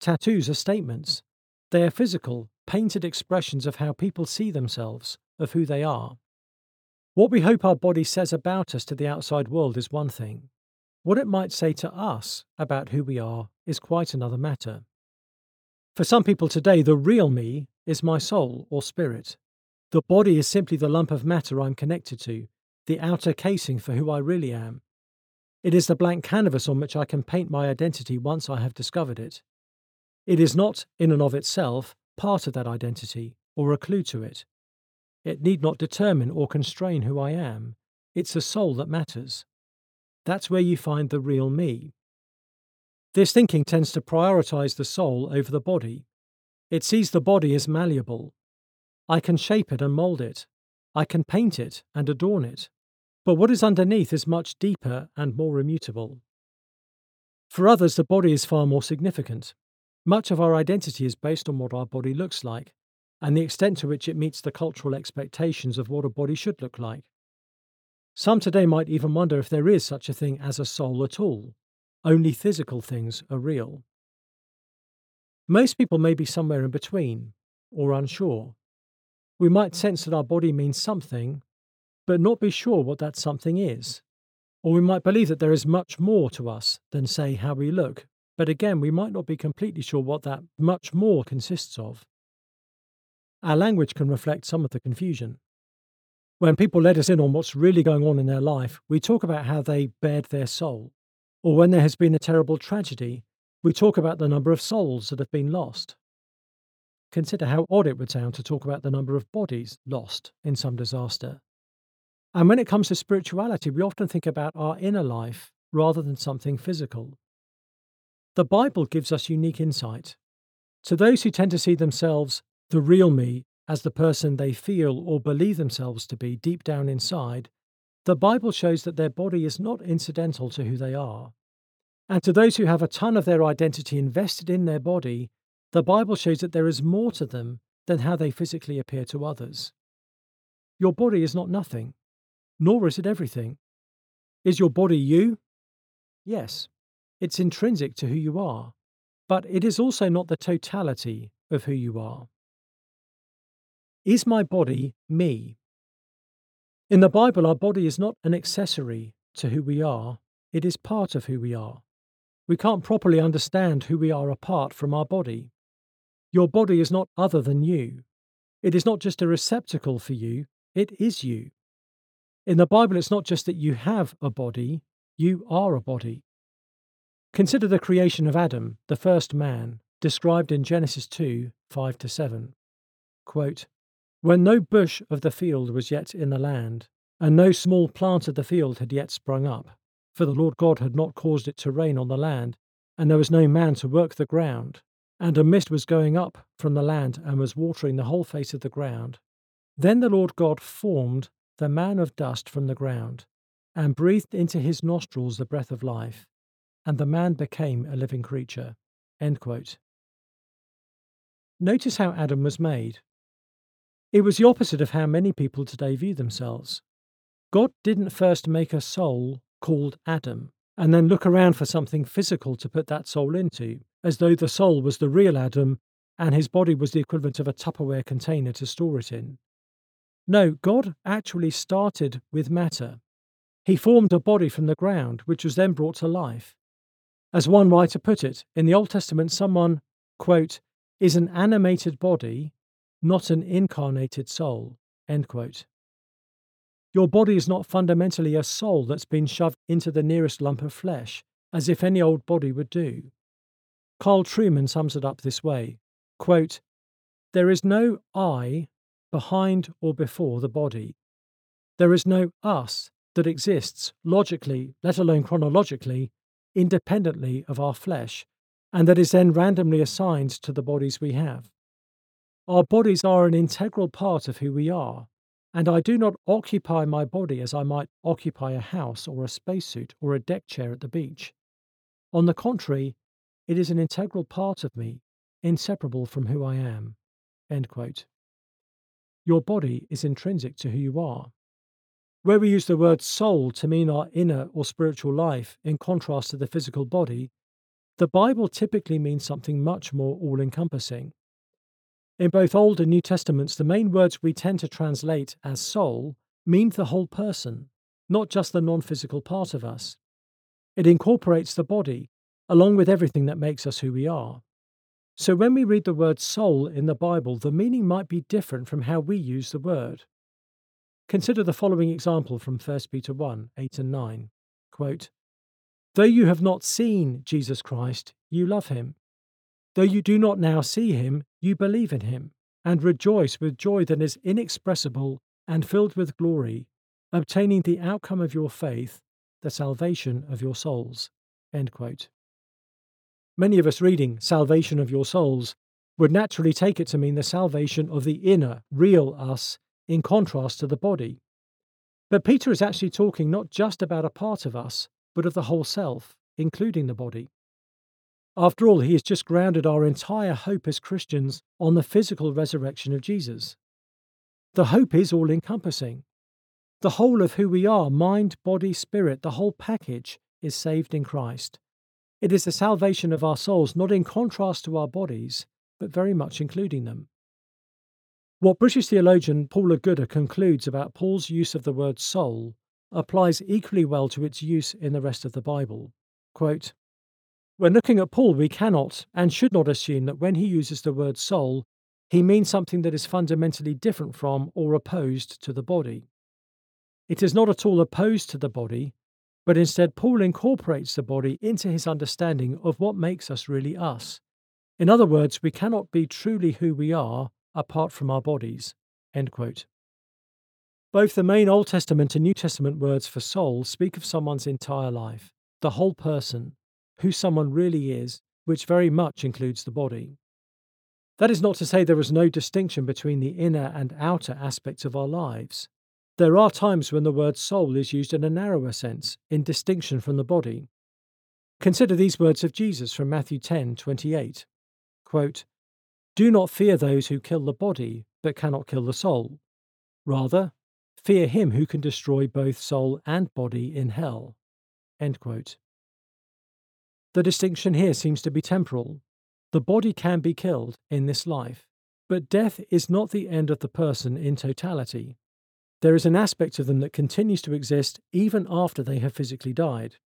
Tattoos are statements. They are physical, painted expressions of how people see themselves, of who they are. What we hope our body says about us to the outside world is one thing. What it might say to us about who we are is quite another matter. For some people today, the real me is my soul or spirit. The body is simply the lump of matter I'm connected to, the outer casing for who I really am. It is the blank canvas on which I can paint my identity once I have discovered it. It is not, in and of itself, part of that identity or a clue to it. It need not determine or constrain who I am. It's the soul that matters. That's where you find the real me. This thinking tends to prioritize the soul over the body. It sees the body as malleable. I can shape it and mold it. I can paint it and adorn it. But what is underneath is much deeper and more immutable. For others, the body is far more significant. Much of our identity is based on what our body looks like, and the extent to which it meets the cultural expectations of what a body should look like. Some today might even wonder if there is such a thing as a soul at all. Only physical things are real. Most people may be somewhere in between, or unsure. We might sense that our body means something, but not be sure what that something is. Or we might believe that there is much more to us than, say, how we look, but again, we might not be completely sure what that much more consists of. Our language can reflect some of the confusion. When people let us in on what's really going on in their life, we talk about how they bared their soul. Or when there has been a terrible tragedy, we talk about the number of souls that have been lost. Consider how odd it would sound to talk about the number of bodies lost in some disaster. And when it comes to spirituality, we often think about our inner life rather than something physical. The Bible gives us unique insight. To those who tend to see themselves, the real me, as the person they feel or believe themselves to be deep down inside, the Bible shows that their body is not incidental to who they are. And to those who have a ton of their identity invested in their body, the Bible shows that there is more to them than how they physically appear to others. Your body is not nothing nor is it everything. Is your body you? Yes, it's intrinsic to who you are, but it is also not the totality of who you are. Is my body me? In the Bible, our body is not an accessory to who we are, it is part of who we are. We can't properly understand who we are apart from our body. Your body is not other than you. It is not just a receptacle for you, it is you. In the Bible, it's not just that you have a body, you are a body. Consider the creation of Adam, the first man, described in Genesis 2 5 to 7. quote, When no bush of the field was yet in the land, and no small plant of the field had yet sprung up, for the Lord God had not caused it to rain on the land, and there was no man to work the ground, and a mist was going up from the land and was watering the whole face of the ground. Then the Lord God formed the man of dust from the ground, and breathed into his nostrils the breath of life, and the man became a living creature. Notice how Adam was made. It was the opposite of how many people today view themselves. God didn't first make a soul called Adam and then look around for something physical to put that soul into, as though the soul was the real Adam and his body was the equivalent of a Tupperware container to store it in. No, God actually started with matter. He formed a body from the ground, which was then brought to life. As one writer put it, in the Old Testament, someone, quote, is an animated body, not an incarnated soul, end quote. Your body is not fundamentally a soul that's been shoved into the nearest lump of flesh, as if any old body would do. Carl Trueman sums it up this way quote, There is no I behind or before the body. There is no us that exists logically, let alone chronologically, independently of our flesh, and that is then randomly assigned to the bodies we have. Our bodies are an integral part of who we are, and I do not occupy my body as I might occupy a house or a spacesuit or a deck chair at the beach. On the contrary, it is an integral part of me, inseparable from who I am. Your body is intrinsic to who you are. Where we use the word soul to mean our inner or spiritual life in contrast to the physical body, the Bible typically means something much more all encompassing. In both Old and New Testaments, the main words we tend to translate as soul mean the whole person, not just the non physical part of us. It incorporates the body, along with everything that makes us who we are. So when we read the word soul in the Bible, the meaning might be different from how we use the word. Consider the following example from 1 Peter 1 8 and 9. Quote, Though you have not seen Jesus Christ, you love him. Though you do not now see him, you believe in him, and rejoice with joy that is inexpressible and filled with glory, obtaining the outcome of your faith, the salvation of your souls. Many of us reading salvation of your souls would naturally take it to mean the salvation of the inner, real us, in contrast to the body. But Peter is actually talking not just about a part of us, but of the whole self, including the body. After all, he has just grounded our entire hope as Christians on the physical resurrection of Jesus. The hope is all encompassing. The whole of who we are, mind, body, spirit, the whole package is saved in Christ. It is the salvation of our souls, not in contrast to our bodies, but very much including them. What British theologian Paula Gooder concludes about Paul's use of the word soul applies equally well to its use in the rest of the Bible. Quote, when looking at Paul, we cannot and should not assume that when he uses the word soul, he means something that is fundamentally different from or opposed to the body. It is not at all opposed to the body, but instead, Paul incorporates the body into his understanding of what makes us really us. In other words, we cannot be truly who we are apart from our bodies. Both the main Old Testament and New Testament words for soul speak of someone's entire life, the whole person, who someone really is, which very much includes the body. That is not to say there is no distinction between the inner and outer aspects of our lives. There are times when the word soul is used in a narrower sense, in distinction from the body. Consider these words of Jesus from Matthew 10 28. Quote, Do not fear those who kill the body, but cannot kill the soul. Rather, fear him who can destroy both soul and body in hell. The distinction here seems to be temporal. The body can be killed in this life, but death is not the end of the person in totality. There is an aspect of them that continues to exist even after they have physically died.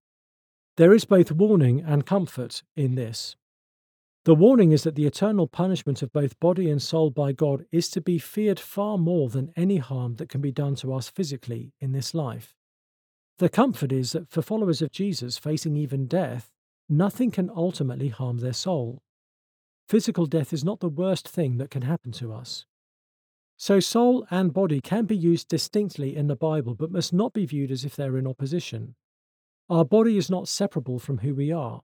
There is both warning and comfort in this. The warning is that the eternal punishment of both body and soul by God is to be feared far more than any harm that can be done to us physically in this life. The comfort is that for followers of Jesus facing even death, nothing can ultimately harm their soul. Physical death is not the worst thing that can happen to us. So, soul and body can be used distinctly in the Bible, but must not be viewed as if they're in opposition. Our body is not separable from who we are.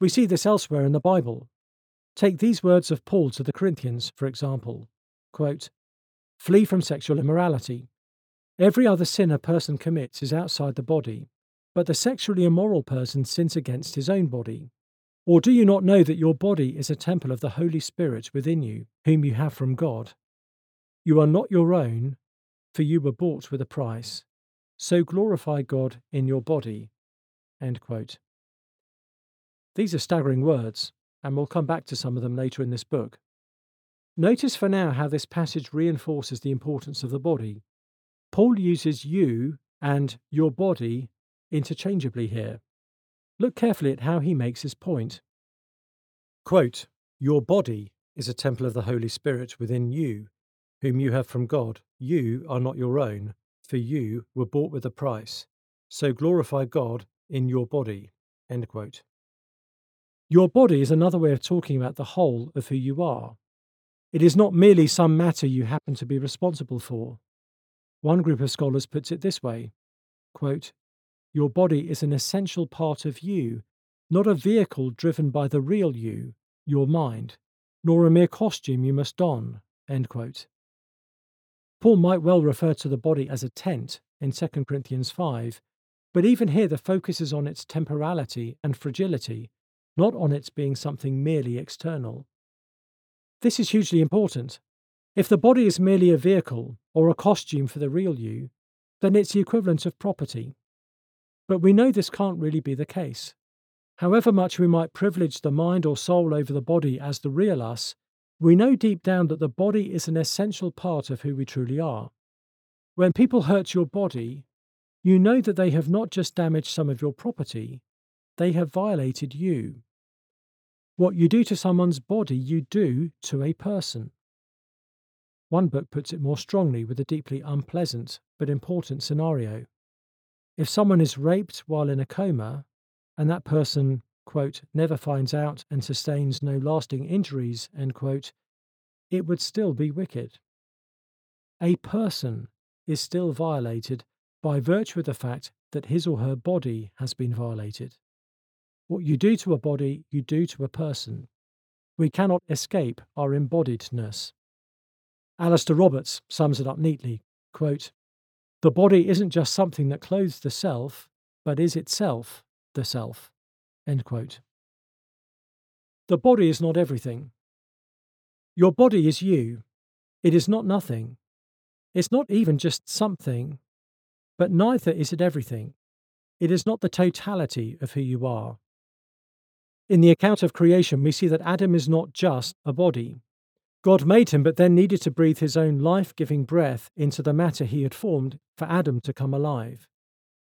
We see this elsewhere in the Bible. Take these words of Paul to the Corinthians, for example quote, Flee from sexual immorality. Every other sin a person commits is outside the body, but the sexually immoral person sins against his own body. Or do you not know that your body is a temple of the Holy Spirit within you, whom you have from God? You are not your own, for you were bought with a price. So glorify God in your body. These are staggering words, and we'll come back to some of them later in this book. Notice for now how this passage reinforces the importance of the body. Paul uses you and your body interchangeably here. Look carefully at how he makes his point. Quote, Your body is a temple of the Holy Spirit within you, whom you have from God. You are not your own, for you were bought with a price. So glorify God in your body. End quote. Your body is another way of talking about the whole of who you are. It is not merely some matter you happen to be responsible for. One group of scholars puts it this way quote, Your body is an essential part of you, not a vehicle driven by the real you, your mind, nor a mere costume you must don. Paul might well refer to the body as a tent in 2 Corinthians 5, but even here the focus is on its temporality and fragility, not on its being something merely external. This is hugely important. If the body is merely a vehicle or a costume for the real you, then it's the equivalent of property. But we know this can't really be the case. However much we might privilege the mind or soul over the body as the real us, we know deep down that the body is an essential part of who we truly are. When people hurt your body, you know that they have not just damaged some of your property, they have violated you. What you do to someone's body, you do to a person. One book puts it more strongly with a deeply unpleasant but important scenario. If someone is raped while in a coma, and that person quote, never finds out and sustains no lasting injuries, end quote, it would still be wicked. A person is still violated by virtue of the fact that his or her body has been violated. What you do to a body, you do to a person. We cannot escape our embodiedness. Alastair Roberts sums it up neatly quote, The body isn't just something that clothes the self, but is itself the self. End quote. The body is not everything. Your body is you. It is not nothing. It's not even just something, but neither is it everything. It is not the totality of who you are. In the account of creation, we see that Adam is not just a body. God made him, but then needed to breathe his own life giving breath into the matter he had formed for Adam to come alive.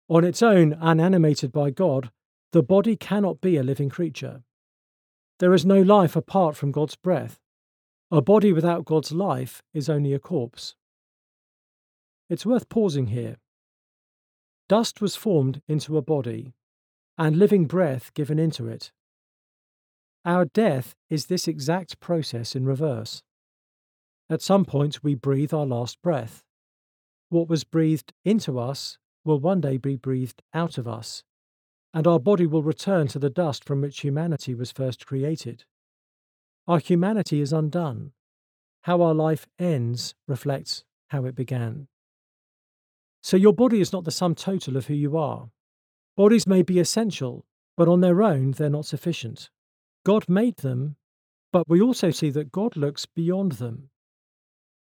On its own, unanimated by God, the body cannot be a living creature. There is no life apart from God's breath. A body without God's life is only a corpse. It's worth pausing here. Dust was formed into a body, and living breath given into it. Our death is this exact process in reverse. At some point, we breathe our last breath. What was breathed into us will one day be breathed out of us and our body will return to the dust from which humanity was first created. Our humanity is undone. How our life ends reflects how it began. So your body is not the sum total of who you are. Bodies may be essential, but on their own they're not sufficient. God made them, but we also see that God looks beyond them.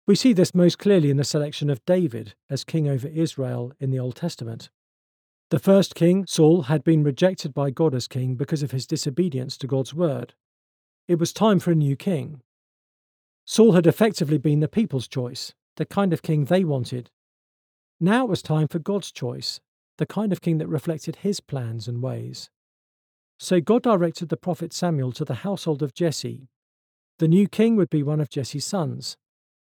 We see this most clearly in the selection of David as king over Israel in the Old Testament. The first king, Saul, had been rejected by God as king because of his disobedience to God's word. It was time for a new king. Saul had effectively been the people's choice, the kind of king they wanted. Now it was time for God's choice, the kind of king that reflected his plans and ways. So God directed the prophet Samuel to the household of Jesse. The new king would be one of Jesse's sons.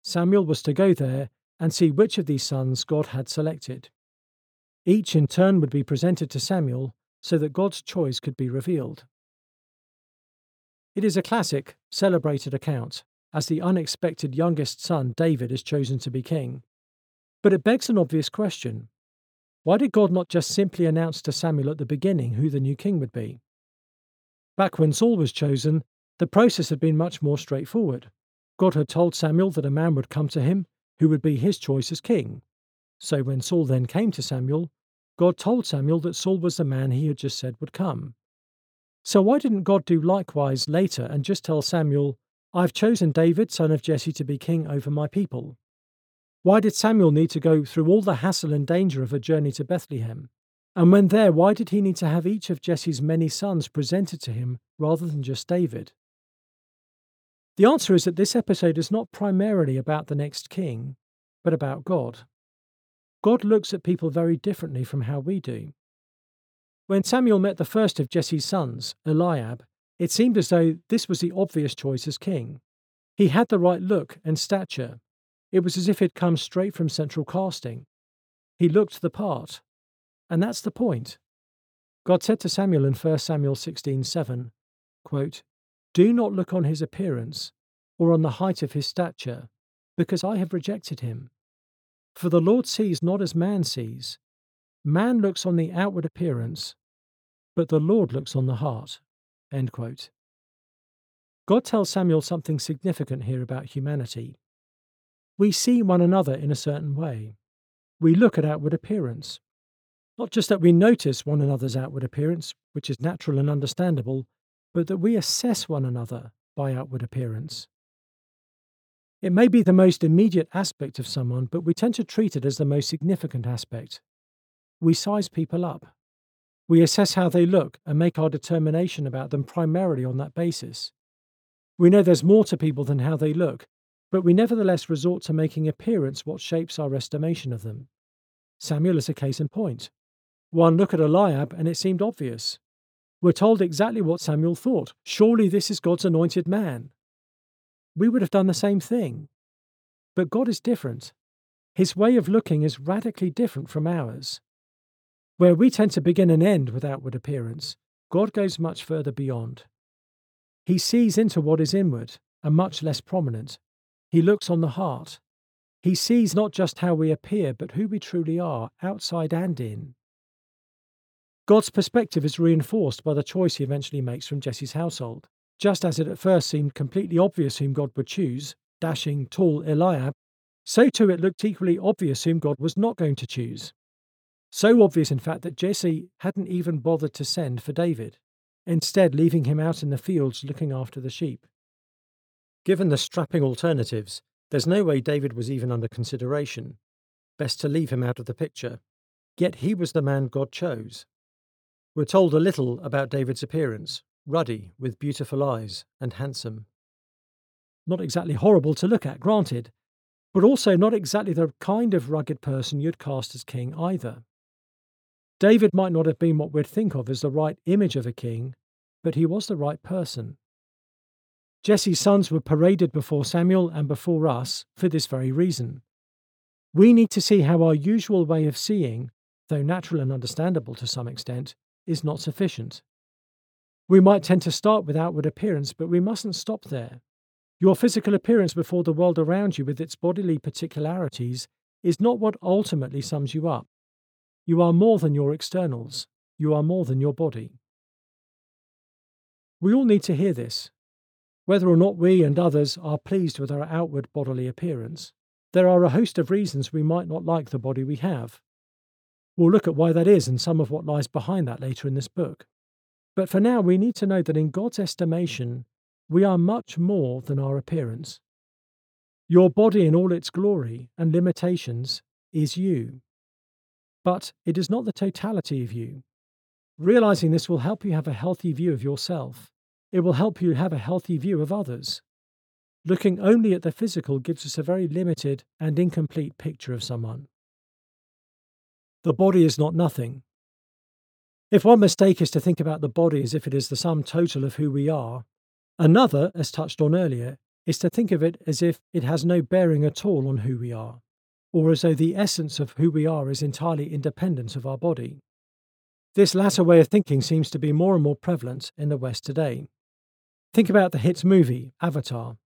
Samuel was to go there and see which of these sons God had selected. Each in turn would be presented to Samuel so that God's choice could be revealed. It is a classic, celebrated account, as the unexpected youngest son, David, is chosen to be king. But it begs an obvious question why did God not just simply announce to Samuel at the beginning who the new king would be? Back when Saul was chosen, the process had been much more straightforward. God had told Samuel that a man would come to him who would be his choice as king. So when Saul then came to Samuel, God told Samuel that Saul was the man he had just said would come. So why didn't God do likewise later and just tell Samuel, I've chosen David, son of Jesse, to be king over my people? Why did Samuel need to go through all the hassle and danger of a journey to Bethlehem? And when there, why did he need to have each of Jesse's many sons presented to him rather than just David? The answer is that this episode is not primarily about the next king, but about God. God looks at people very differently from how we do. When Samuel met the first of Jesse's sons, Eliab, it seemed as though this was the obvious choice as king. He had the right look and stature. It was as if he'd come straight from central casting. He looked the part. And that's the point. God said to Samuel in 1 Samuel 16:7, quote, Do not look on his appearance or on the height of his stature, because I have rejected him. For the Lord sees not as man sees. Man looks on the outward appearance, but the Lord looks on the heart. God tells Samuel something significant here about humanity. We see one another in a certain way. We look at outward appearance. Not just that we notice one another's outward appearance, which is natural and understandable, but that we assess one another by outward appearance. It may be the most immediate aspect of someone, but we tend to treat it as the most significant aspect. We size people up. We assess how they look and make our determination about them primarily on that basis. We know there's more to people than how they look, but we nevertheless resort to making appearance what shapes our estimation of them. Samuel is a case in point. One look at Eliab and it seemed obvious. We're told exactly what Samuel thought. Surely this is God's anointed man we would have done the same thing. But God is different. His way of looking is radically different from ours. Where we tend to begin and end with outward appearance, God goes much further beyond. He sees into what is inward and much less prominent. He looks on the heart. He sees not just how we appear, but who we truly are, outside and in. God's perspective is reinforced by the choice he eventually makes from Jesse's household. Just as it at first seemed completely obvious whom God would choose, dashing, tall Eliab, so too it looked equally obvious whom God was not going to choose. So obvious, in fact, that Jesse hadn't even bothered to send for David, instead, leaving him out in the fields looking after the sheep. Given the strapping alternatives, there's no way David was even under consideration. Best to leave him out of the picture. Yet he was the man God chose. We're told a little about David's appearance ruddy, with beautiful eyes, and handsome. Not exactly horrible to look at, granted, but also not exactly the kind of rugged person you'd cast as king either. David might not have been what we'd think of as the right image of a king, but he was the right person. Jesse's sons were paraded before Samuel and before us for this very reason. We need to see how our usual way of seeing, though natural and understandable to some extent, is not sufficient. We might tend to start with outward appearance, but we mustn't stop there. Your physical appearance before the world around you with its bodily particularities is not what ultimately sums you up. You are more than your externals. You are more than your body. We all need to hear this. Whether or not we and others are pleased with our outward bodily appearance, there are a host of reasons we might not like the body we have. We'll look at why that is and some of what lies behind that later in this book. But for now, we need to know that in God's estimation, we are much more than our appearance. Your body in all its glory and limitations is you. But it is not the totality of you. Realizing this will help you have a healthy view of yourself. It will help you have a healthy view of others. Looking only at the physical gives us a very limited and incomplete picture of someone. The body is not nothing, if one mistake is to think about the body as if it is the sum total of who we are, another, as touched on earlier, is to think of it as if it has no bearing at all on who we are, or as though the essence of who we are is entirely independent of our body. This latter way of thinking seems to be more and more prevalent in the West today. Think about the hit movie, Avatar.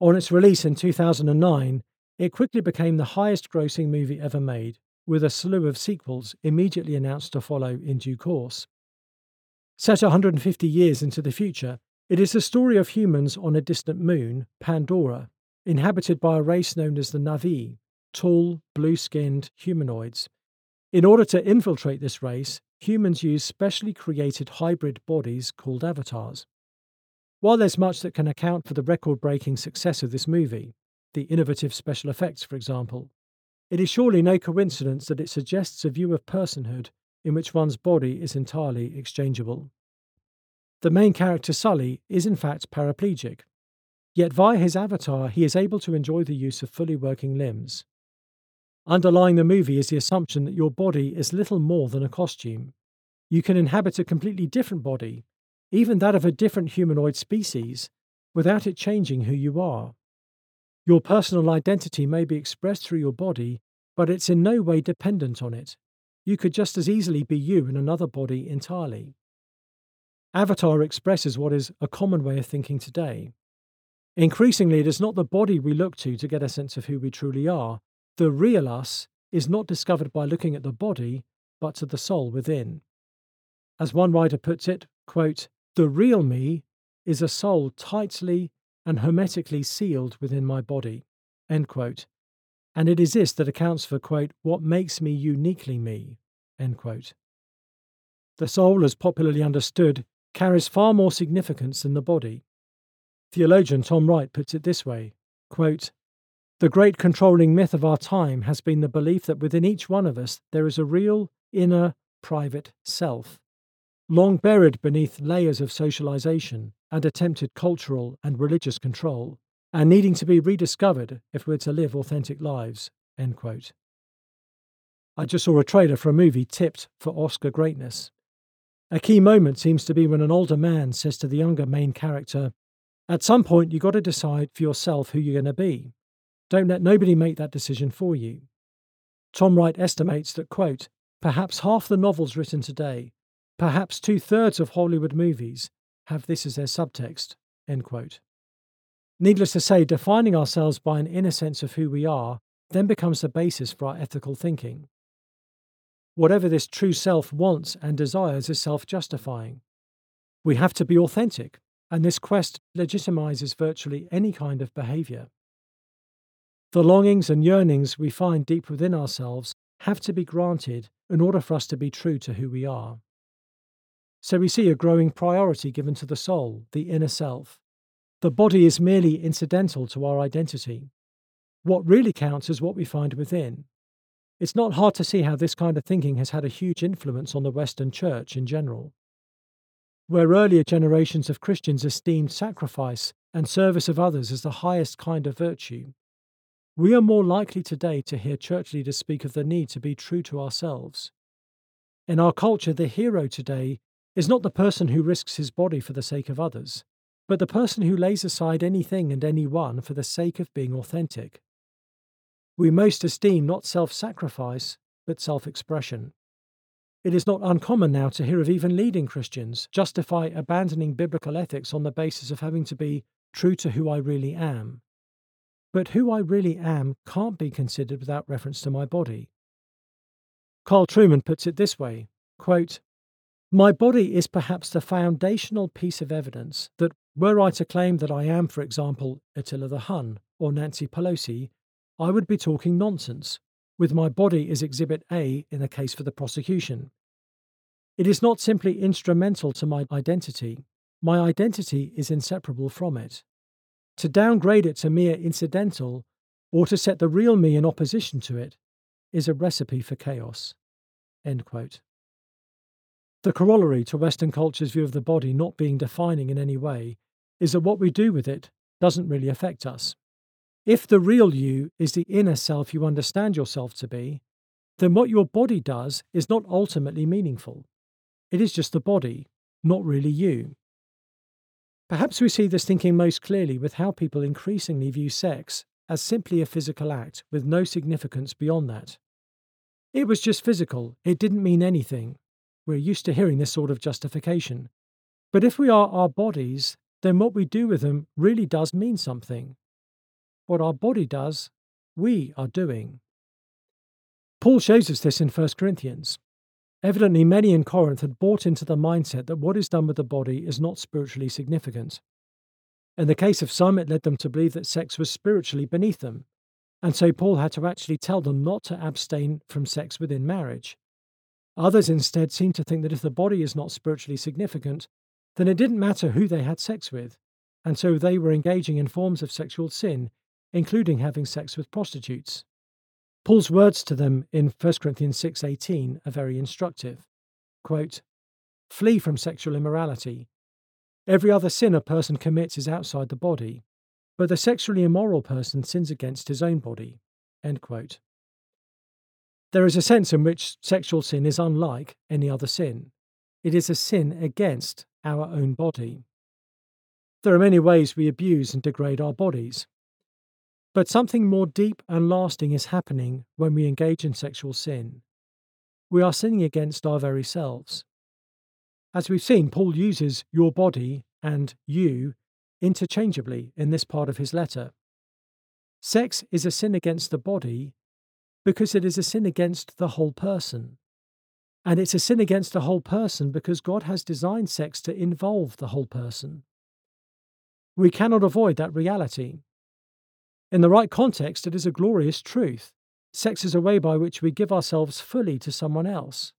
On its release in 2009, it quickly became the highest grossing movie ever made, with a slew of sequels immediately announced to follow in due course. Set 150 years into the future, it is the story of humans on a distant moon, Pandora, inhabited by a race known as the Na'vi, tall, blue skinned humanoids. In order to infiltrate this race, humans use specially created hybrid bodies called avatars. While there's much that can account for the record breaking success of this movie, the innovative special effects, for example, it is surely no coincidence that it suggests a view of personhood in which one's body is entirely exchangeable. The main character, Sully, is in fact paraplegic, yet via his avatar he is able to enjoy the use of fully working limbs. Underlying the movie is the assumption that your body is little more than a costume. You can inhabit a completely different body, even that of a different humanoid species, without it changing who you are. Your personal identity may be expressed through your body, but it's in no way dependent on it. You could just as easily be you in another body entirely. Avatar expresses what is a common way of thinking today. Increasingly, it is not the body we look to to get a sense of who we truly are. The real us is not discovered by looking at the body, but to the soul within. As one writer puts it, quote, the real me is a soul tightly and hermetically sealed within my body. End quote. And it is this that accounts for, quote, what makes me uniquely me. End quote. The soul, as popularly understood, carries far more significance than the body. Theologian Tom Wright puts it this way quote, The great controlling myth of our time has been the belief that within each one of us there is a real, inner, private self, long buried beneath layers of socialization and attempted cultural and religious control, and needing to be rediscovered if we're to live authentic lives. End quote. I just saw a trailer for a movie tipped for Oscar greatness. A key moment seems to be when an older man says to the younger main character, At some point, you've got to decide for yourself who you're going to be. Don't let nobody make that decision for you. Tom Wright estimates that, quote, perhaps half the novels written today, perhaps two thirds of Hollywood movies, have this as their subtext, end quote. Needless to say, defining ourselves by an inner sense of who we are then becomes the basis for our ethical thinking. Whatever this true self wants and desires is self justifying. We have to be authentic, and this quest legitimizes virtually any kind of behavior. The longings and yearnings we find deep within ourselves have to be granted in order for us to be true to who we are. So we see a growing priority given to the soul, the inner self. The body is merely incidental to our identity. What really counts is what we find within, it's not hard to see how this kind of thinking has had a huge influence on the Western Church in general. Where earlier generations of Christians esteemed sacrifice and service of others as the highest kind of virtue, we are more likely today to hear church leaders speak of the need to be true to ourselves. In our culture, the hero today is not the person who risks his body for the sake of others, but the person who lays aside anything and anyone for the sake of being authentic we most esteem not self sacrifice, but self expression. It is not uncommon now to hear of even leading Christians justify abandoning biblical ethics on the basis of having to be true to who I really am. But who I really am can't be considered without reference to my body. Carl Trueman puts it this way quote, My body is perhaps the foundational piece of evidence that, were I to claim that I am, for example, Attila the Hun or Nancy Pelosi, I would be talking nonsense, with my body as Exhibit A in the case for the prosecution. It is not simply instrumental to my identity, my identity is inseparable from it. To downgrade it to mere incidental, or to set the real me in opposition to it, is a recipe for chaos. The corollary to Western culture's view of the body not being defining in any way is that what we do with it doesn't really affect us. If the real you is the inner self you understand yourself to be, then what your body does is not ultimately meaningful. It is just the body, not really you. Perhaps we see this thinking most clearly with how people increasingly view sex as simply a physical act with no significance beyond that. It was just physical, it didn't mean anything. We're used to hearing this sort of justification. But if we are our bodies, then what we do with them really does mean something. what our body does, we are doing. Paul shows us this in 1 Corinthians. Evidently, many in Corinth had bought into the mindset that what is done with the body is not spiritually significant. In the case of some, it led them to believe that sex was spiritually beneath them, and so Paul had to actually tell them not to abstain from sex within marriage. Others instead seem to think that if the body is not spiritually significant, then it didn't matter who they had sex with, and so they were engaging in forms of sexual sin, including having sex with prostitutes. Paul's words to them in 1 Corinthians 6:18 are very instructive. Quote, "Flee from sexual immorality. Every other sin a person commits is outside the body, but the sexually immoral person sins against his own body." End quote. There is a sense in which sexual sin is unlike any other sin. It is a sin against our own body. There are many ways we abuse and degrade our bodies. But something more deep and lasting is happening when we engage in sexual sin. We are sinning against our very selves. As we've seen, Paul uses your body and you interchangeably in this part of his letter. Sex is a sin against the body because it is a sin against the whole person. And it's a sin against the whole person because God has designed sex to involve the whole person. We cannot avoid that reality. In the right context, it is a glorious truth. Sex is a way by which we give ourselves fully to someone else.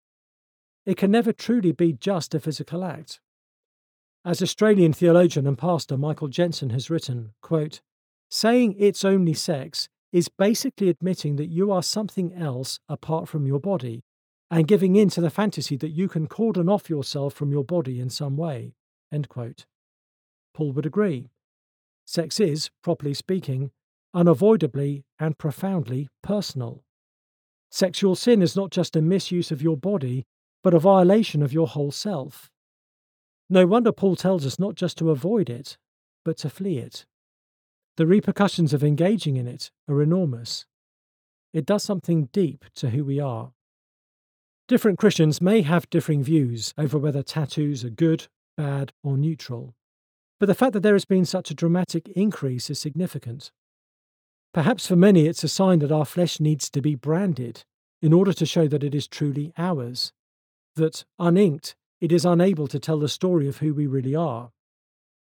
It can never truly be just a physical act. As Australian theologian and pastor Michael Jensen has written, quote, saying it's only sex is basically admitting that you are something else apart from your body and giving in to the fantasy that you can cordon off yourself from your body in some way. Paul would agree. Sex is, properly speaking, unavoidably and profoundly personal. Sexual sin is not just a misuse of your body, but a violation of your whole self. No wonder Paul tells us not just to avoid it, but to flee it. The repercussions of engaging in it are enormous. It does something deep to who we are. Different Christians may have differing views over whether tattoos are good, bad, or neutral, but the fact that there has been such a dramatic increase is significant. Perhaps for many it's a sign that our flesh needs to be branded in order to show that it is truly ours, that, uninked, it is unable to tell the story of who we really are.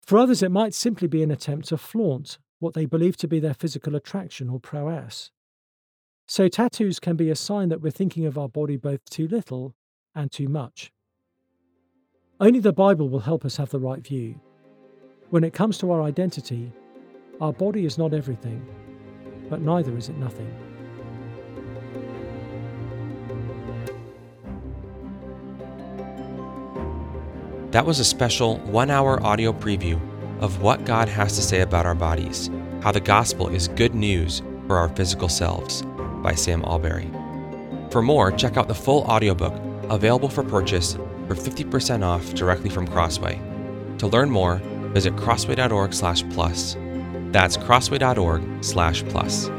For others, it might simply be an attempt to flaunt what they believe to be their physical attraction or prowess. So, tattoos can be a sign that we're thinking of our body both too little and too much. Only the Bible will help us have the right view. When it comes to our identity, our body is not everything but neither is it nothing. That was a special one hour audio preview of what God has to say about our bodies, how the gospel is good news for our physical selves by Sam Allberry. For more, check out the full audiobook available for purchase for 50% off directly from Crossway. To learn more, visit crossway.org/plus. That's crossway.org/plus.